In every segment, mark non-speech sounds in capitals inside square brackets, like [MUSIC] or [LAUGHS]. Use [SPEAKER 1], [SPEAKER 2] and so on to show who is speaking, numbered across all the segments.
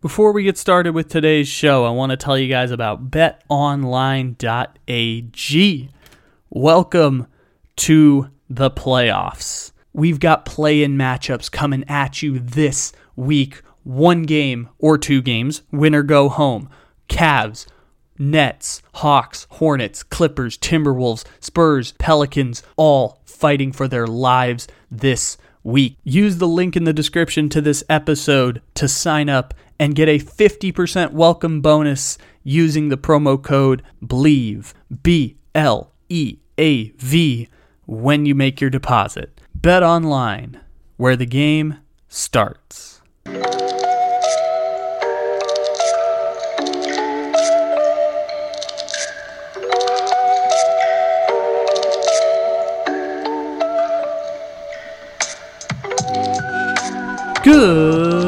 [SPEAKER 1] Before we get started with today's show, I want to tell you guys about betonline.ag. Welcome to the playoffs. We've got play in matchups coming at you this week. One game or two games, win or go home. Cavs, Nets, Hawks, Hornets, Clippers, Timberwolves, Spurs, Pelicans, all fighting for their lives this week. Use the link in the description to this episode to sign up and get a 50% welcome bonus using the promo code BLEAV, B L E A V, when you make your deposit. Bet online, where the game starts. Good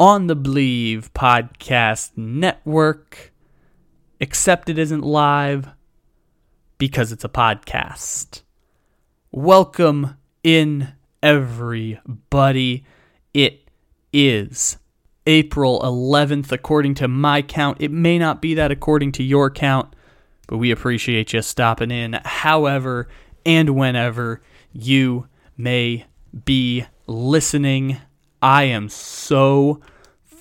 [SPEAKER 1] on the Bleav Podcast Network. Except it isn't live because it's a podcast. Welcome in, everybody. It is April 11th, according to my count. It may not be that according to your count, but we appreciate you stopping in. However, and whenever you may be listening. I am so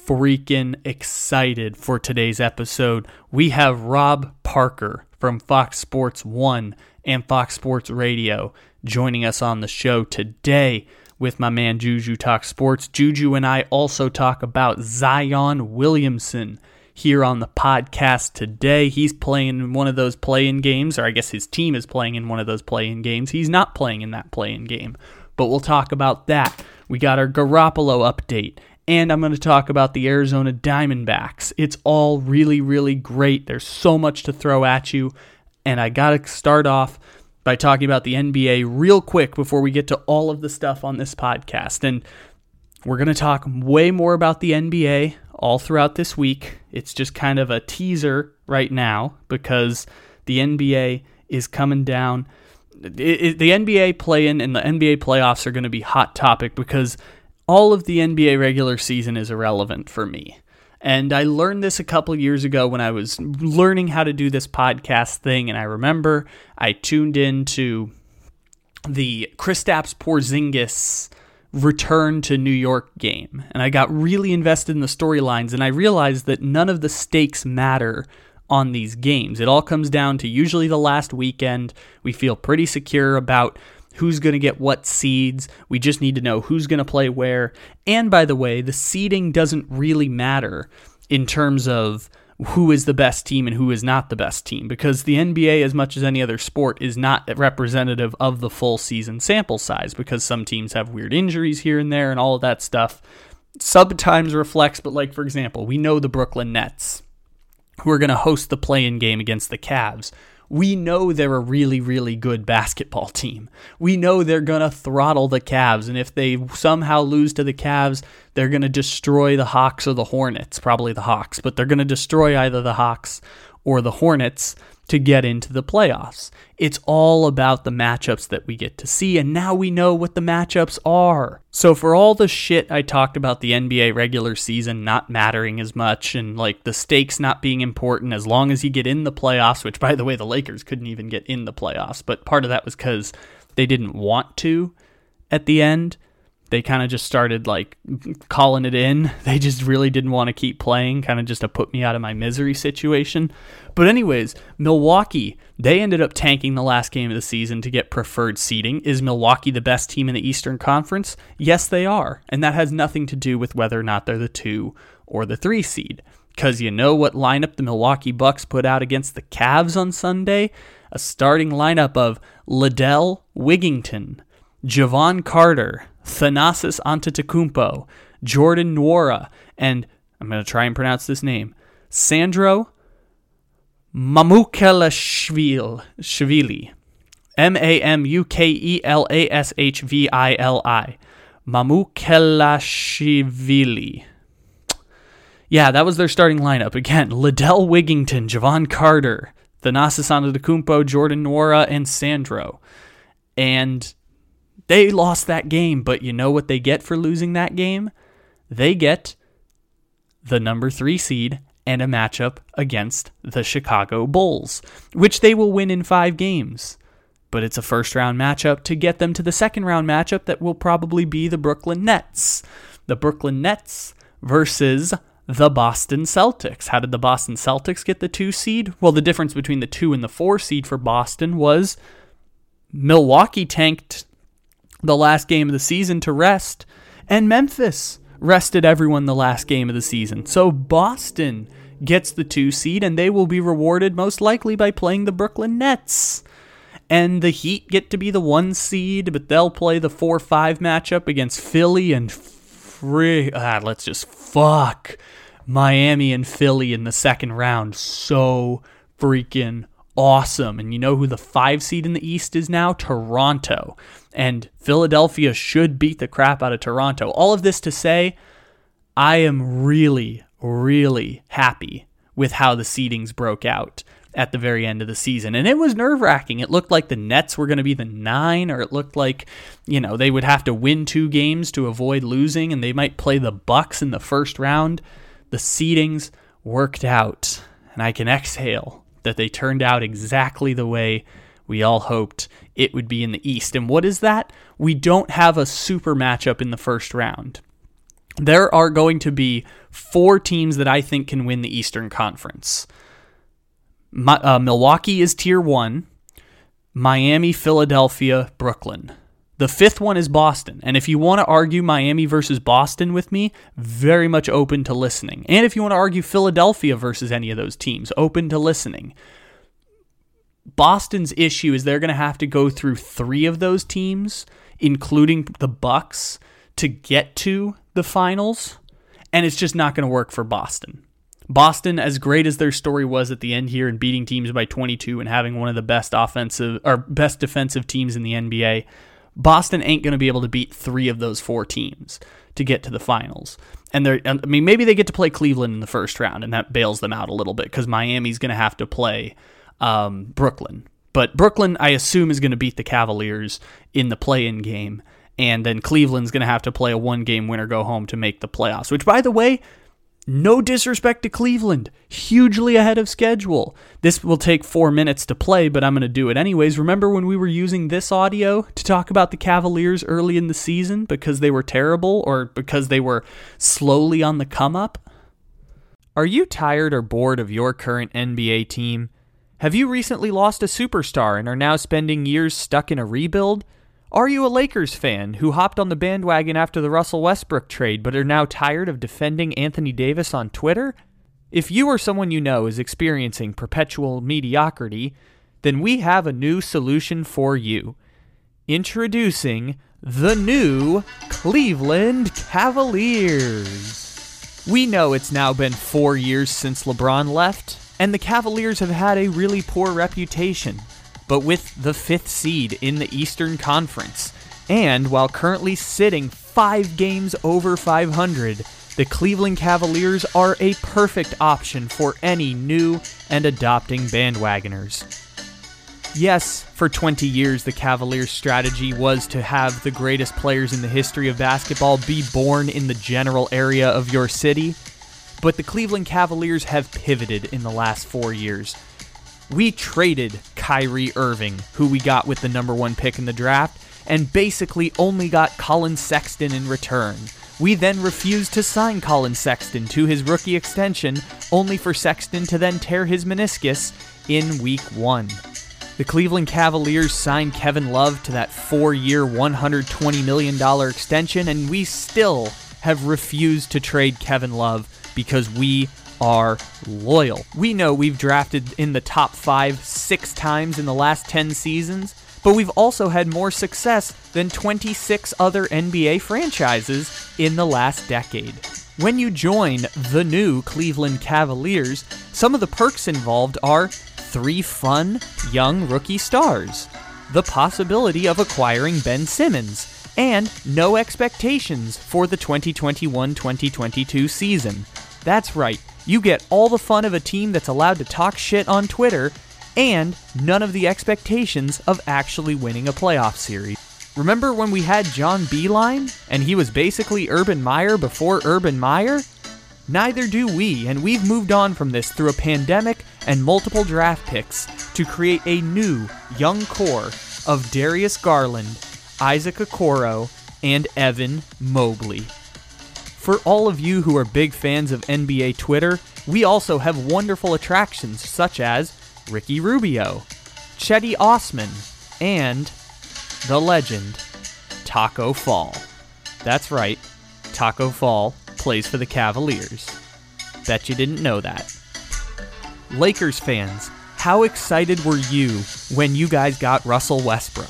[SPEAKER 1] freaking excited for today's episode. We have Rob Parker from Fox Sports 1 and Fox Sports Radio joining us on the show today with my man Juju Talk Sports. Juju and I also talk about Zion Williamson here on the podcast today. He's playing in one of those play in games, or I guess his team is playing in one of those play in games. He's not playing in that play in game, but we'll talk about that. We got our Garoppolo update, and I'm going to talk about the Arizona Diamondbacks. It's all really, really great. There's so much to throw at you, and I got to start off by talking about the NBA real quick before we get to all of the stuff on this podcast. And we're going to talk way more about the NBA all throughout this week. It's just kind of a teaser right now because the NBA is coming down. It, the NBA play in and the NBA playoffs are going to be hot topic because all of the NBA regular season is irrelevant for me. And I learned this a couple years ago when I was learning how to do this podcast thing. And I remember I tuned into the Kristaps Porzingis return to New York game. And I got really invested in the storylines and I realized that none of the stakes matter on these games. It all comes down to usually the last weekend. We feel pretty secure about who's going to get what seeds. We just need to know who's going to play where. And by the way, the seeding doesn't really matter in terms of who is the best team and who is not the best team because the NBA, as much as any other sport, is not representative of the full season sample size because some teams have weird injuries here and there and all of that stuff. Sometimes reflects, but like for example, we know the Brooklyn Nets who are going to host the play in game against the Cavs we know they're a really, really good basketball team. We know they're going to throttle the Cavs. And if they somehow lose to the Cavs, they're going to destroy the Hawks or the Hornets. Probably the Hawks, but they're going to destroy either the Hawks or the Hornets to get into the playoffs. It's all about the matchups that we get to see, and now we know what the matchups are. So, for all the shit I talked about the NBA regular season not mattering as much and like the stakes not being important as long as you get in the playoffs, which by the way, the Lakers couldn't even get in the playoffs, but part of that was because they didn't want to at the end they kind of just started like calling it in. [LAUGHS] They just really didn't want to keep playing, kind of just to put me out of my misery situation. But, anyways, Milwaukee, they ended up tanking the last game of the season to get preferred seating. Is Milwaukee the best team in the Eastern Conference? Yes, they are. And that has nothing to do with whether or not they're the two or the three seed. Because you know what lineup the Milwaukee Bucks put out against the Cavs on Sunday? A starting lineup of Lindell Wigginton, Jevon Carter, Thanasis Antetokounmpo, Jordan Nwora, and I'm going to try and pronounce this name, Sandro Mamukelashvili. M A M U K E L A S H V I L I. Mamukelashvili. Yeah, that was their starting lineup. Again, Lindell Wigginton, Jevon Carter, Thanasis Antetokounmpo, Jordan Nwora, and Sandro. And they lost that game, but you know what they get for losing that game? They get the number three seed and a matchup against the Chicago Bulls, which they will win in five games. But it's a first round matchup to get them to the second round matchup that will probably be the Brooklyn Nets. The Brooklyn Nets versus the Boston Celtics. How did the Boston Celtics get the two seed? Well, the difference between the two and the four seed for Boston was Milwaukee tanked the last game of the season to rest, and Memphis rested everyone the last game of the season. So Boston gets the two seed, and they will be rewarded most likely by playing the Brooklyn Nets. And the Heat get to be the one seed, but they'll play the 4 5 matchup against Philly and free. Ah, let's just fuck Miami and Philly in the second round. So freaking awesome. And you know who the five seed in the East is now? Toronto. And Philadelphia should beat the crap out of Toronto. All of this to say, I am really, really happy with how the seedings broke out at the very end of the season. And it was nerve wracking. It looked like the Nets were going to be the nine, or it looked like, you know, they would have to win two games to avoid losing, and they might play the Bucks in the first round the seedings worked out, and I can exhale that they turned out exactly the way we all hoped it would be in the East. And what is that? We don't have a super matchup in the first round. There are going to be four teams that I think can win the Eastern Conference. My, uh, Milwaukee is tier one, Miami, Philadelphia, Brooklyn. The fifth one is Boston. And if you want to argue Miami versus Boston with me, very much open to listening. And if you want to argue Philadelphia versus any of those teams, open to listening. Boston's issue is they're going to have to go through 3 of those teams, including the Bucks, to get to the finals, and it's just not going to work for Boston. Boston, as great as their story was at the end here and beating teams by 22 and having one of the best offensive or best defensive teams in the NBA, Boston ain't going to be able to beat three of those four teams to get to the finals. And they're, I mean, maybe they get to play Cleveland in the first round, and that bails them out a little bit because Miami's going to have to play um, Brooklyn. But Brooklyn, I assume, is going to beat the Cavaliers in the play-in game, and then Cleveland's going to have to play a one-game winner go home to make the playoffs. Which, by the way, no disrespect to Cleveland, hugely ahead of schedule. This will take four minutes to play, but I'm going to do it anyways. Remember when we were using this audio to talk about the Cavaliers early in the season because they were terrible or because they were slowly on the come up? Are you tired or bored of your current NBA team? Have you recently lost a superstar and are now spending years stuck in a rebuild? Are you a Lakers fan who hopped on the bandwagon after the Russell Westbrook trade but are now tired of defending Anthony Davis on Twitter? If you or someone you know is experiencing perpetual mediocrity, then we have a new solution for you. Introducing the new Cleveland Cavaliers. We know it's now been four years since LeBron left, and the Cavaliers have had a really poor reputation but with the fifth seed in the Eastern Conference. And while currently sitting five games over 500, the Cleveland Cavaliers are a perfect option for any new and adopting bandwagoners. Yes, for 20 years, the Cavaliers' strategy was to have the greatest players in the history of basketball be born in the general area of your city, but the Cleveland Cavaliers have pivoted in the last four years we traded Kyrie Irving, who we got with the number one pick in the draft, and basically only got Collin Sexton in return. We then refused to sign Collin Sexton to his rookie extension, only for Sexton to then tear his meniscus in week one. The Cleveland Cavaliers signed Kevin Love to that four year, $120 million extension, and we still have refused to trade Kevin Love because we are loyal. We know we've drafted in the top five six times in the last 10 seasons, but we've also had more success than 26 other NBA franchises in the last decade. When you join the new Cleveland Cavaliers, some of the perks involved are three fun, young rookie stars, the possibility of acquiring Ben Simmons, and no expectations for the 2021 2022 season. That's right, you get all the fun of a team that's allowed to talk shit on Twitter and none of the expectations of actually winning a playoff series. Remember when we had John Beilein and he was basically Urban Meyer before Urban Meyer? Neither do we, and we've moved on from this through a pandemic and multiple draft picks to create a new young core of Darius Garland, Isaac Okoro, and Evan Mobley. For all of you who are big fans of NBA Twitter, we also have wonderful attractions such as Ricky Rubio, Cedi Osman, and the legend, Taco Fall. That's right, Taco Fall plays for the Cavaliers. Bet you didn't know that. Lakers fans, how excited were you when you guys got Russell Westbrook?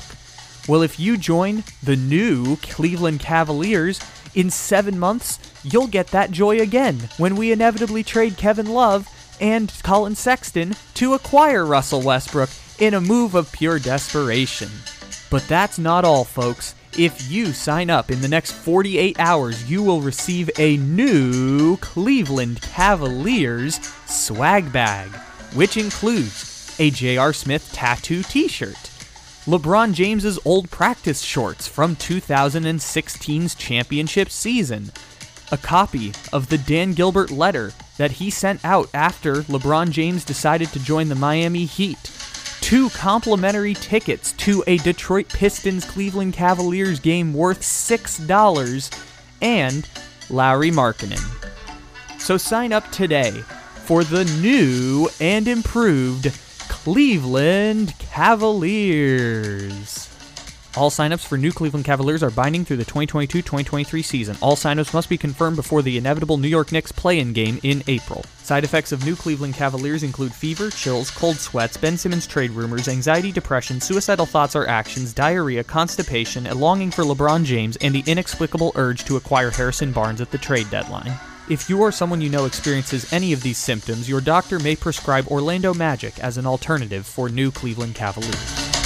[SPEAKER 1] Well, if you join the new Cleveland Cavaliers, in seven months, you'll get that joy again when we inevitably trade Kevin Love and Collin Sexton to acquire Russell Westbrook in a move of pure desperation. But that's not all, folks. If you sign up in the next 48 hours, you will receive a new Cleveland Cavaliers swag bag, which includes a J.R. Smith tattoo t shirt, LeBron James's old practice shorts from 2016's championship season, a copy of the Dan Gilbert letter that he sent out after LeBron James decided to join the Miami Heat. Two complimentary tickets to a Detroit Pistons Cleveland Cavaliers game worth $6 and Lauri Markkanen. So sign up today for the new and improved Cleveland Cavaliers. All signups for new Cleveland Cavaliers are binding through the 2022 2023 season. All signups must be confirmed before the inevitable New York Knicks play in game in April. Side effects of new Cleveland Cavaliers include fever, chills, cold sweats, Ben Simmons trade rumors, anxiety, depression, suicidal thoughts or actions, diarrhea, constipation, a longing for LeBron James, and the inexplicable urge to acquire Harrison Barnes at the trade deadline. If you or someone you know experiences any of these symptoms, your doctor may prescribe Orlando Magic as an alternative for new Cleveland Cavaliers.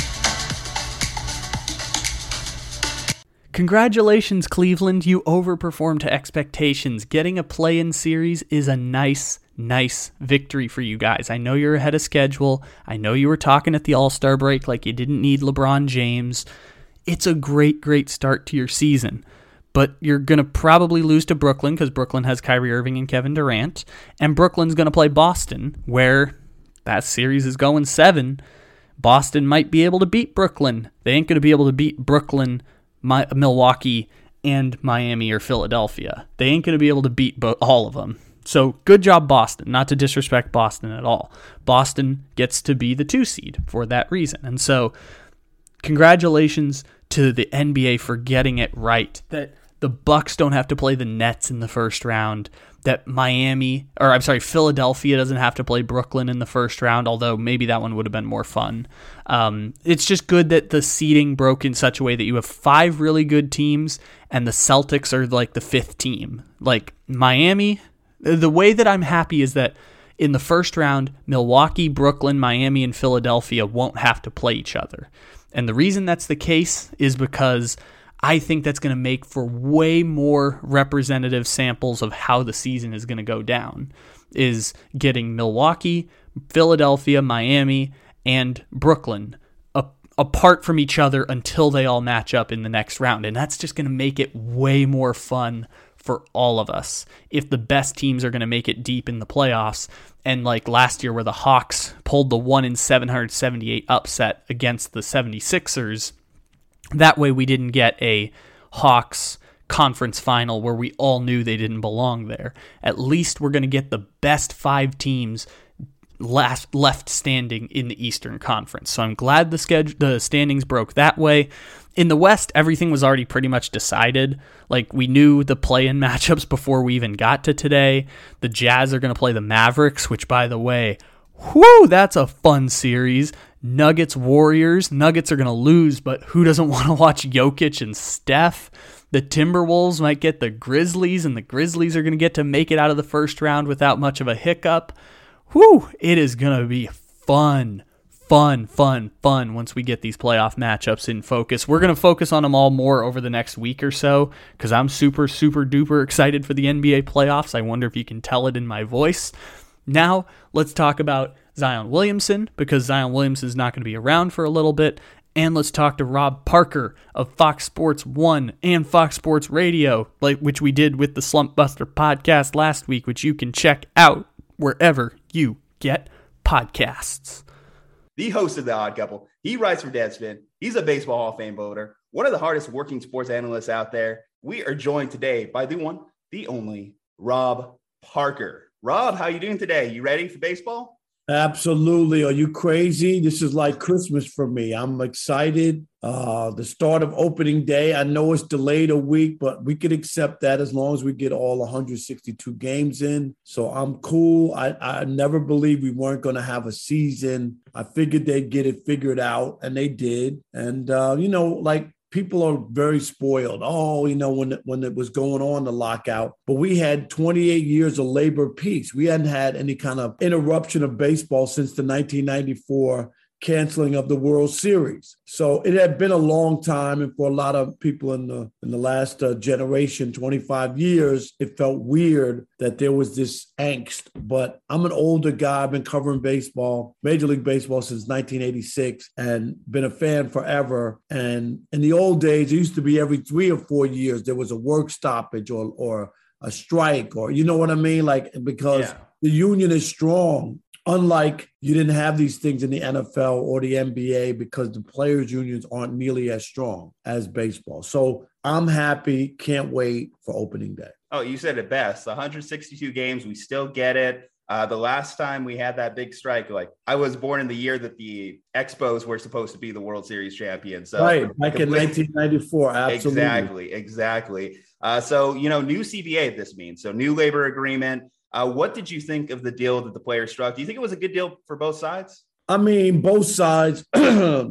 [SPEAKER 1] Congratulations, Cleveland. You overperformed to expectations. Getting a play in series is a nice, nice victory for you guys. I know you're ahead of schedule. I know you were talking at the All Star break like you didn't need LeBron James. It's a great, great start to your season. But you're going to probably lose to Brooklyn because Brooklyn has Kyrie Irving and Kevin Durant. And Brooklyn's going to play Boston, where that series is going seven. Boston might be able to beat Brooklyn. They ain't going to be able to beat Brooklyn my, Milwaukee and Miami or Philadelphia. They ain't going to be able to beat bo- all of them. So good job, Boston. Not to disrespect Boston at all. Boston gets to be the two seed for that reason. And so, congratulations to the NBA for getting it right. That the Bucks don't have to play the Nets in the first round that Miami, or I'm sorry, Philadelphia doesn't have to play Brooklyn in the first round, although maybe that one would have been more fun. Um, it's just good that the seeding broke in such a way that you have five really good teams and the Celtics are like the fifth team. Like Miami, the way that I'm happy is that in the first round, Milwaukee, Brooklyn, Miami, and Philadelphia won't have to play each other. And the reason that's the case is because I think that's going to make for way more representative samples of how the season is going to go down. Is getting Milwaukee, Philadelphia, Miami, and Brooklyn apart from each other until they all match up in the next round. And that's just going to make it way more fun for all of us if the best teams are going to make it deep in the playoffs. And like last year, where the Hawks pulled the 1 in 778 upset against the 76ers that way, we didn't get a Hawks conference final where we all knew they didn't belong there. At least we're going to get the best five teams last left standing in the Eastern Conference. So I'm glad the schedule the standings broke that way. In the West, everything was already pretty much decided. Like we knew the play-in [LAUGHS] matchups before we even got to today. The Jazz are going to play the Mavericks, which by the way, whoo, that's a fun series. Nuggets Warriors. Nuggets are going to lose, but who doesn't [LAUGHS] want to watch Jokic and Steph? The Timberwolves might get the Grizzlies, and the Grizzlies are going to get to make it out of the first round without much of a hiccup. Whew, it is going to be fun, fun, fun, fun once we get these playoff matchups in focus. We're going to focus on them all more over the next week or so because I'm super, super duper excited for the NBA playoffs. I wonder if you can tell it in my voice. Now, let's talk about Zion Williamson because Zion Williamson is not going to be around for a little bit. And let's talk to Rob Parker of Fox Sports 1 and Fox Sports Radio, like which we did with the Slump Buster podcast last week, which you can check out wherever you get podcasts.
[SPEAKER 2] The host of The Odd Couple. He writes for Deadspin. He's a Baseball Hall of Fame voter, one of the hardest working sports analysts out there. We are joined today by the one, the only, Rob Parker. Rob, how are you doing today? You ready for baseball?
[SPEAKER 3] Absolutely. Are you crazy? This is like Christmas for me. I'm excited. Uh, the start of opening day. I know it's delayed a week, but we could accept that as long as we get all 162 games in. So I'm cool. I, I never believed we weren't going to have a season. I figured they'd get it figured out, and they did. And, uh, you know, like people are very spoiled. Oh, you know, when when it was going on the lockout, but we had 28 years of labor peace. We hadn't had any kind of interruption of baseball since the 1994 canceling of the World Series. So it had been a long time, and for a lot of people in the in the last uh, generation, 25 years, it felt weird that there was this angst. But I'm an older guy. I've been covering baseball, Major League Baseball since 1986, and been a fan forever. And in the old days, it used to be every three or four years there was a work stoppage or or a strike, or you know what I mean, like because. Yeah. The union is strong Unlike you didn't have these things in the NFL or the NBA because the players' unions aren't nearly as strong as baseball. So I'm happy, can't wait for opening day.
[SPEAKER 2] Oh, you said it best 162 games, we still get it. Uh, the last time we had that big strike, like I was born in the year that the Expos were supposed to be the World Series champions. So
[SPEAKER 3] right, back in [LAUGHS] 1994, absolutely.
[SPEAKER 2] Exactly, exactly. Uh, so you know, new CBA this means so new labor agreement. Uh, what did you think of the deal that the players struck? Do you think it was a good deal for both sides?
[SPEAKER 3] I mean, both sides [CLEARS THROAT]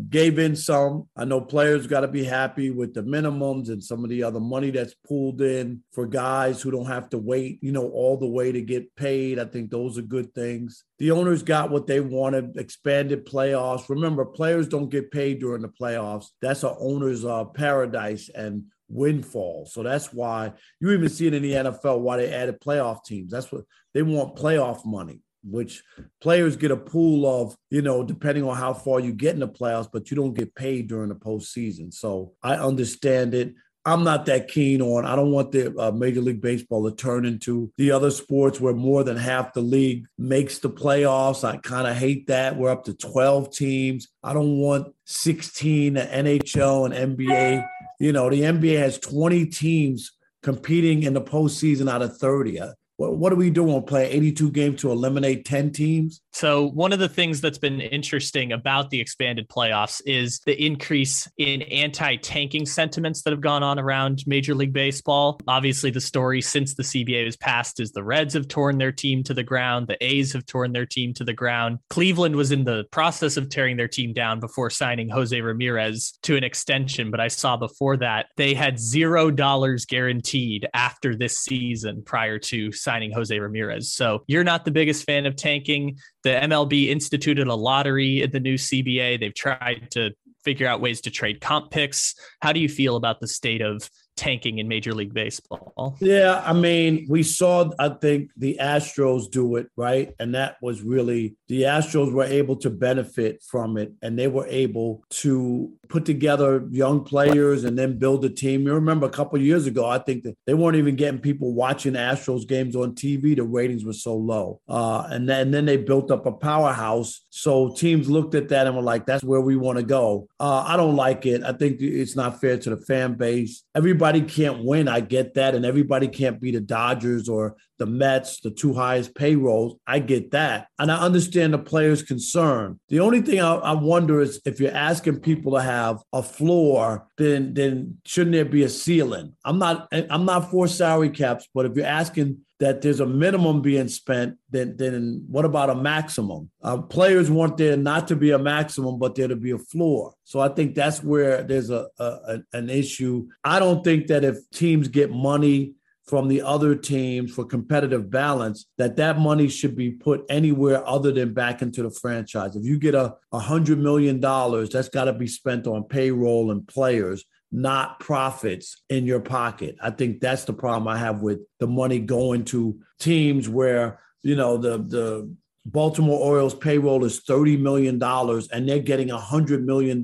[SPEAKER 3] gave in some. I know players got to be happy with the minimums and some of the other money that's pulled in for guys who don't have to wait, you know, all the way to get paid. I think those are good things. The owners got what they wanted, expanded playoffs. Remember, players don't get paid during the playoffs. That's an owner's uh, paradise. And windfall. So that's why you even see it in the NFL why they added playoff teams. That's what they want playoff money, which players get a pool of, you know, depending on how far you get in the playoffs, but you don't get paid during the postseason. So I understand it. I'm not that keen on. I don't want the uh, Major League Baseball to turn into the other sports where more than half the league makes the playoffs. I kind of hate that. We're up to 12 teams. I don't want 16 NHL and NBA you know, the NBA has 20 teams competing in the postseason out of 30. Uh, What, are we doing? Play 82 games to eliminate 10 teams?
[SPEAKER 4] So, one of the things that's been interesting about the expanded playoffs is the increase in anti tanking sentiments that have gone on around Major League Baseball. Obviously, the story since the CBA was passed is the Reds have torn their team to the ground, the A's have torn their team to the ground. Cleveland was in the process of tearing their team down before signing Jose Ramirez to an extension. But I saw before that they had zero dollars guaranteed after this season prior to signing Jose Ramirez. So, you're not the biggest fan of tanking the MLB instituted a lottery in the new CBA. They've tried to figure out ways to trade comp picks. How do you feel about the state of tanking in Major League Baseball.
[SPEAKER 3] Yeah, I mean, we saw, I think, the Astros do it, right? And that was really the Astros were able to benefit from it and they were able to put together young players and then build a team. You remember a couple years ago, I think that they weren't even getting people watching Astros games on TV. The ratings were so low. Uh, and, then, and then they built up a powerhouse. So teams looked at that and were like, that's where we want to go. Uh, I don't like it. I think it's not fair to the fan base. Everybody can't win. I get that. And everybody can't be the Dodgers or the Mets, the two highest payrolls. I get that. And I understand the players' concern. The only thing I, I wonder is if you're asking people to have a floor, then then shouldn't there be a ceiling? I'm not I'm not for salary caps, but if you're asking that there's a minimum being spent, then then what about a maximum? Uh, players want there not to be a maximum, but there to be a floor. So I think that's where there's a, a an issue. I don't think that if teams get money from the other teams for competitive balance that that money should be put anywhere other than back into the franchise. If you get a, hundred million dollars that's got to be spent on payroll and players not profits in your pocket. I think that's the problem i have with the money going to teams where you know the the Baltimore Orioles payroll is $30 million and they're getting $100 million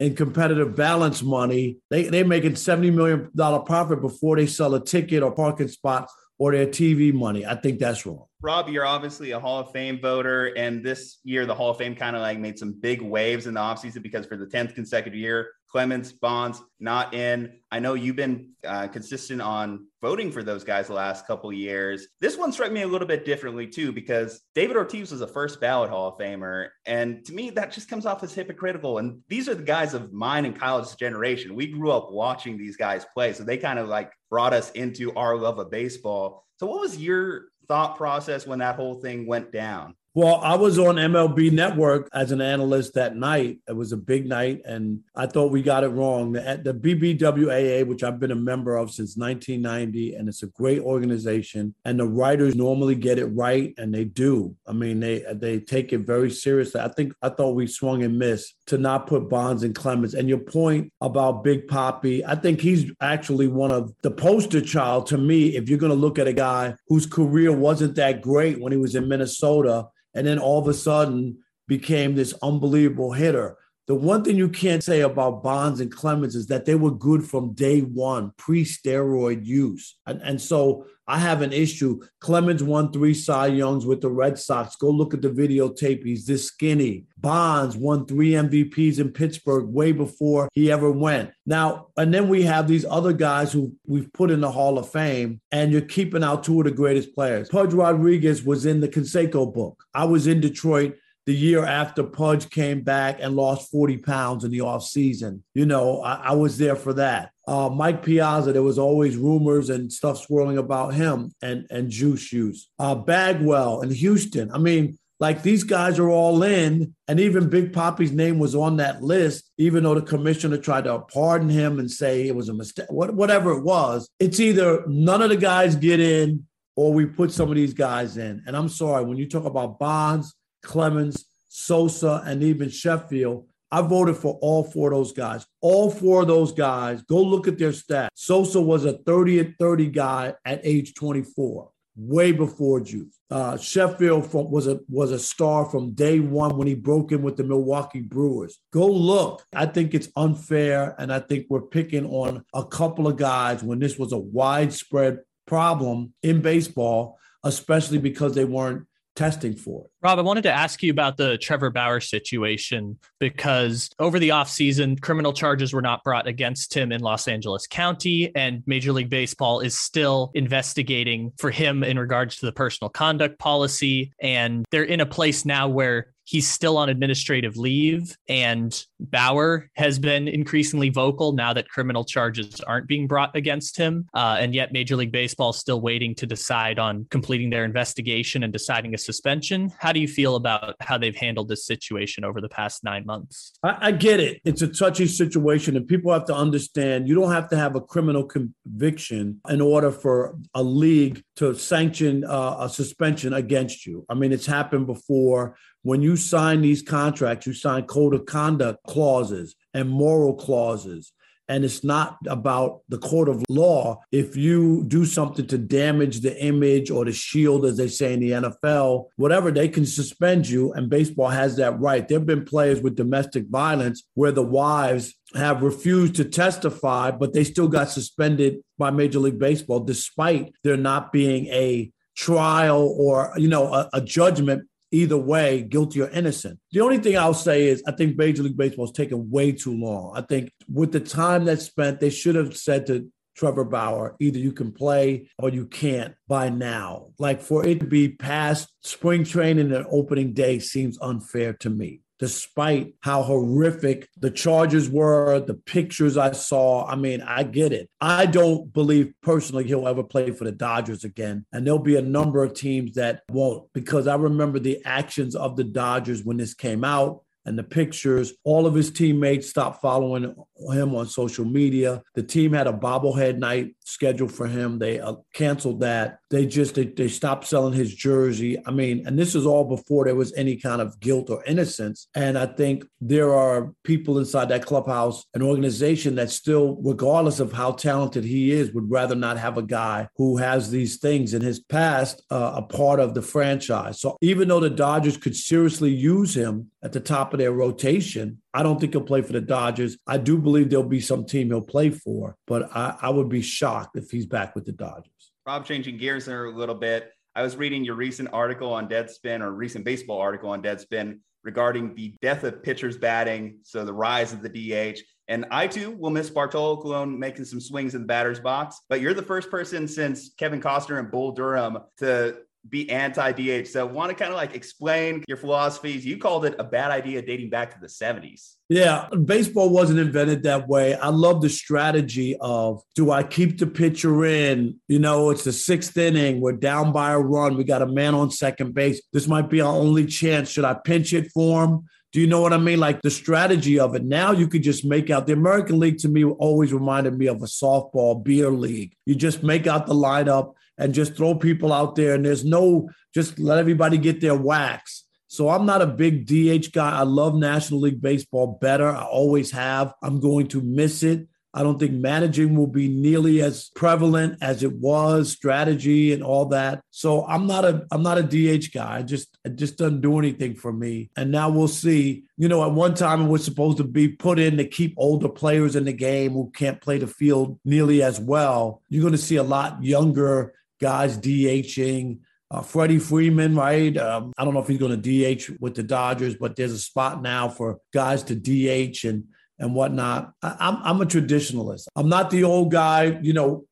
[SPEAKER 3] in competitive balance money. They, they're making $70 million profit before they sell a ticket or parking spot or their TV money. I think that's wrong.
[SPEAKER 2] Rob, you're obviously a Hall of Fame voter. And this year, the Hall of Fame kind of like made some big waves in the offseason because for the 10th consecutive year, Clemens, Bonds, not in. I know you've been uh, consistent on voting for those guys the last couple years. This one struck me a little bit differently too, because David Ortiz was a first ballot Hall of Famer. And to me, that just comes off as hypocritical. And these are the guys of mine and Kyle's generation. We grew up watching these guys play. So they kind of like brought us into our love of baseball. So what was your thought process when that whole thing went down?
[SPEAKER 3] Well, I was on MLB Network as an analyst that night. It was a big night, and I thought we got it wrong. The, the BBWAA, which I've been a member of since 1990, and it's a great organization. And the writers normally get it right, and they do. I mean, they they take it very seriously. I think I thought we swung and missed to not put Bonds and Clemens. And your point about Big Poppy, I think he's actually one of the poster child to me. If you're going to look at a guy whose career wasn't that great when he was in Minnesota and then all of a sudden became this unbelievable hitter. The one thing you can't say about Bonds and Clemens is that they were good from day one, pre steroid use. And, and so I have an issue. Clemens won three Cy Youngs with the Red Sox. Go look at the videotape. He's this skinny. Bonds won three MVPs in Pittsburgh way before he ever went. Now, and then we have these other guys who we've put in the Hall of Fame, and you're keeping out two of the greatest players. Pudge Rodriguez was in the Canseco book. I was in Detroit the year after Pudge came back and lost 40 pounds in the offseason. You know, I, I, was there for that. Uh, Mike Piazza, there was always rumors and stuff swirling about him and, and juice use. Uh, Bagwell and Houston. I mean, like these guys are all in, and even Big Poppy's name was on that list, even though the commissioner tried to pardon him and say it was a mistake, what, whatever it was. It's either none of the guys get in or we put some of these guys in. And I'm sorry, when you talk about Bonds, Clemens, Sosa, and even Sheffield. I voted for all four of those guys. All four of those guys, go look at their stats. Sosa was a 30 at 30 guy at age 24, way before Juice. Uh, Sheffield from, was a was a star from day one when he broke in with the Milwaukee Brewers. Go look. I think it's unfair, and I think we're picking on a couple of guys when this was a widespread problem in baseball, especially because they weren't testing for it.
[SPEAKER 4] Rob, I wanted to ask you about the Trevor Bauer situation because over the offseason, criminal charges were not brought against him in Los Angeles County, and Major League Baseball is still investigating for him in regards to the personal conduct policy. And they're in a place now where he's still on administrative leave and bauer has been increasingly vocal now that criminal charges aren't being brought against him uh, and yet major league baseball is still waiting to decide on completing their investigation and deciding a suspension. How do you feel about how they've handled this situation over the past nine months?
[SPEAKER 3] I, I get it. It's a touchy situation and people have to understand you don't have to have a criminal conviction in order for a league to sanction uh, a suspension against you. I mean it's happened before when you sign these contracts, you sign code of conduct clauses and moral clauses. And it's not about the court of law. If you do something to damage the image or the shield, as they say in the NFL, whatever, they can suspend you. And baseball has that right. There have been players with domestic violence where the wives have refused to testify, but they still got suspended by Major League Baseball, despite there not being a trial or you know a, a judgment either way, guilty or innocent. The only thing I'll say is I think Major League Baseball is taking way too long. I think with the time that's spent, they should have said to Trevor Bauer, either you can play or you can't by now. Like for it to be past spring training and opening day seems unfair to me despite how horrific the charges were, the pictures I saw. I mean, I get it. I don't believe personally he'll ever play for the Dodgers again. And there'll be a number of teams that won't because I remember the actions of the Dodgers when this came out and the pictures. All of his teammates stopped following him on social media. The team had a bobblehead night scheduled for him. They uh, canceled that. They just they, they stopped selling his jersey. I mean, and this is all before there was any kind of guilt or innocence. And I think there are people inside that clubhouse, an organization that still, regardless of how talented he is, would rather not have a guy who has these things in his past uh, a part of the franchise. So even though the Dodgers could seriously use him at the top of their rotation, I don't think he'll play for the Dodgers. I do believe there'll be some team he'll play for, but I, I would be shocked if he's back with the Dodgers.
[SPEAKER 2] Rob, changing gears there a little bit. I was reading your recent article on Deadspin or recent baseball article on Deadspin regarding the death of pitchers batting, so the rise of the DH. And I too will miss Bartolo Colon making some swings in the batter's box. But you're the first person since Kevin Costner and Bull Durham to be anti DH. So, want to kind of like explain your philosophies? You called it a bad idea dating back to the 70s.
[SPEAKER 3] Yeah, baseball wasn't invented that way. I love the strategy of do I keep the pitcher in? You know, it's the sixth inning. We're down by a run. We got a man on second base. This might be our only chance. Should I pinch it for him? Do you know what I mean? Like the strategy of it. Now you could just make out the American League to me always reminded me of a softball beer league. You just make out the lineup and just throw people out there, and there's no just let everybody get their wax. So I'm not a big DH guy. I love National League Baseball better. I always have. I'm going to miss it. I don't think managing will be nearly as prevalent as it was, strategy and all that. So I'm not a I'm not a DH guy. I just it just doesn't do anything for me. And now we'll see. You know, at one time it was supposed to be put in to keep older players in the game who can't play the field nearly as well. You're going to see a lot younger guys DHing. Uh, Freddie Freeman, right? Um, I don't know if he's going to DH with the Dodgers, but there's a spot now for guys to DH and and whatnot. I, I'm I'm a traditionalist. I'm not the old guy, you know,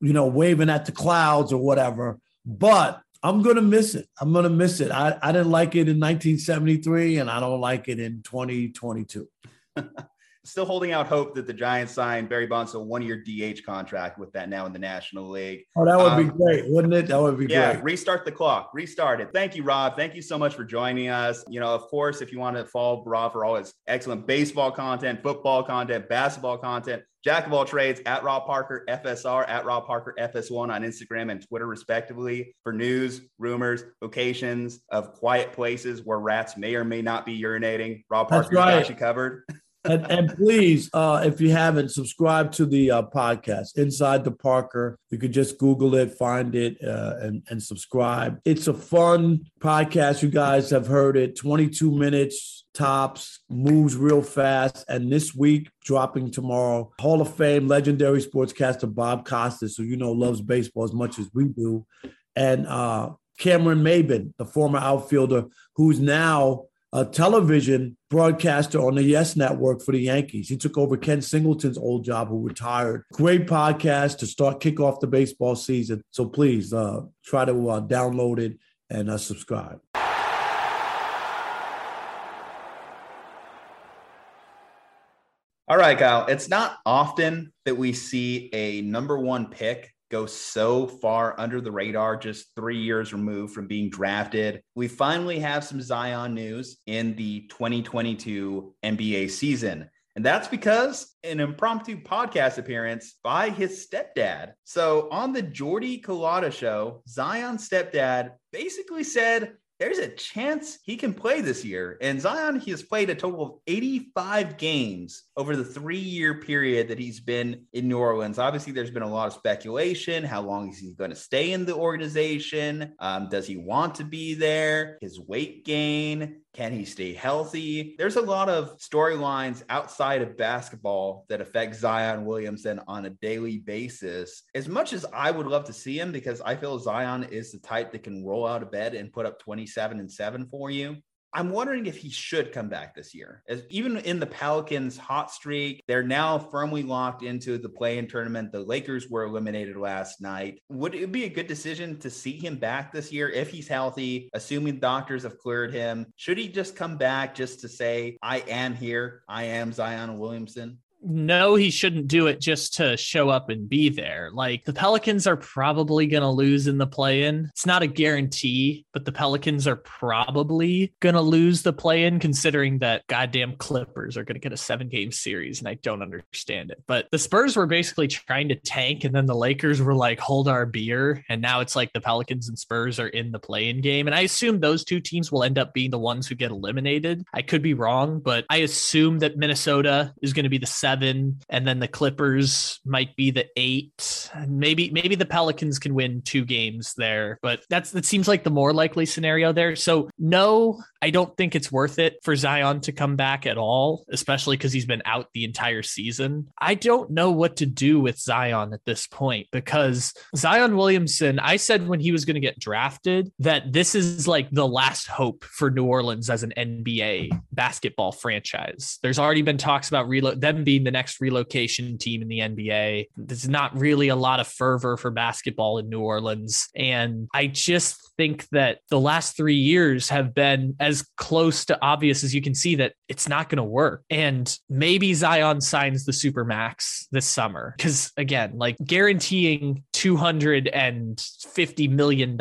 [SPEAKER 3] you know, waving at the clouds or whatever. But I'm gonna miss it. I'm gonna miss it. I, I didn't like it in 1973, and I don't like it in 2022. [LAUGHS]
[SPEAKER 2] still holding out hope that the Giants sign Barry Bonds a one-year DH contract with that now in the National League.
[SPEAKER 3] Oh, that would um, be great, wouldn't it? That would be
[SPEAKER 2] yeah,
[SPEAKER 3] great.
[SPEAKER 2] restart the clock, restart it. Thank you, Rob. Thank you so much for joining us. You know, of course, if you want to follow Rob for all his excellent baseball content, football content, basketball content, Jack of all trades at Rob Parker FSR at Rob Parker FS1 on Instagram and Twitter, respectively, for news, rumors, locations of quiet places where rats may or may not be urinating. Rob Parker right. got you covered. [LAUGHS]
[SPEAKER 3] and, and, please, uh, if you haven't, subscribe to the uh, podcast, Inside the Parker. You could just Google it, find it, uh, and, and subscribe. It's a fun podcast. You guys have heard it 22 minutes tops, moves real fast. And this week, dropping tomorrow, Hall of Fame legendary sportscaster Bob Costas, who you know loves baseball as much as we do, and uh, Cameron Maybin, the former outfielder, who's now a television broadcaster on the Yes Network for the Yankees. He took over Ken Singleton's old job, who retired. Great podcast to start kick off the baseball season. So please uh, try to uh, download it and uh, subscribe.
[SPEAKER 2] All right, Kyle. It's not often that we see a number one pick go so far under the radar, just three years removed from being drafted. We finally have some Zion news in the 2022 NBA season. And that's because an impromptu podcast appearance by his stepdad. So on the Jordy Culotta show, Zion's stepdad basically said, there's a chance he can play this year. And Zion, he has played a total of 85 games over the three year period that he's been in New Orleans. Obviously, there's been a lot of speculation. How long is he going to stay in the organization? Um, does he want to be there? His weight gain, can he stay healthy? There's a lot of storylines outside of basketball that affect Zion Williamson on a daily basis. As much as I would love to see him because I feel Zion is the type that can roll out of bed and put up 27 and 7 for you, I'm wondering if he should come back this year. As even in the Pelicans hot streak, they're now firmly locked into the play-in tournament. The Lakers were eliminated last night. Would it be a good decision to see him back this year if he's healthy, assuming doctors have cleared him? Should he just come back just to say, I am here, I am Zion Williamson?
[SPEAKER 1] No, he shouldn't do it just to show up and be there. Like the Pelicans are probably going to lose in the play in. It's not a guarantee, but the Pelicans are probably going to lose the play in, considering that goddamn Clippers are going to get a seven game series. And I don't understand it. But the Spurs were basically trying to tank, and then the Lakers were like, hold our beer. And now it's like the Pelicans and Spurs are in the play in game. And I assume those two teams will end up being the ones who get eliminated. I could be wrong, but I assume that Minnesota is going to be the seven seven, and then the Clippers might be the eight. Maybe maybe the Pelicans can win two games there, but that's that seems like the more likely scenario there. So no, I don't think it's worth it for Zion to come back at all, especially because he's been out the entire season. I don't know what to do with Zion at this point because Zion Williamson, I said when he was going to get drafted that this is like the last hope for New Orleans as an NBA basketball franchise. There's already been talks about relo- them being the next relocation team in the NBA. There's not really a lot of fervor for basketball in New Orleans. And I just think that the last three years have been as close to obvious as you can see that it's not going to work. And maybe Zion signs the super max this summer. Cause again, like guaranteeing $250 million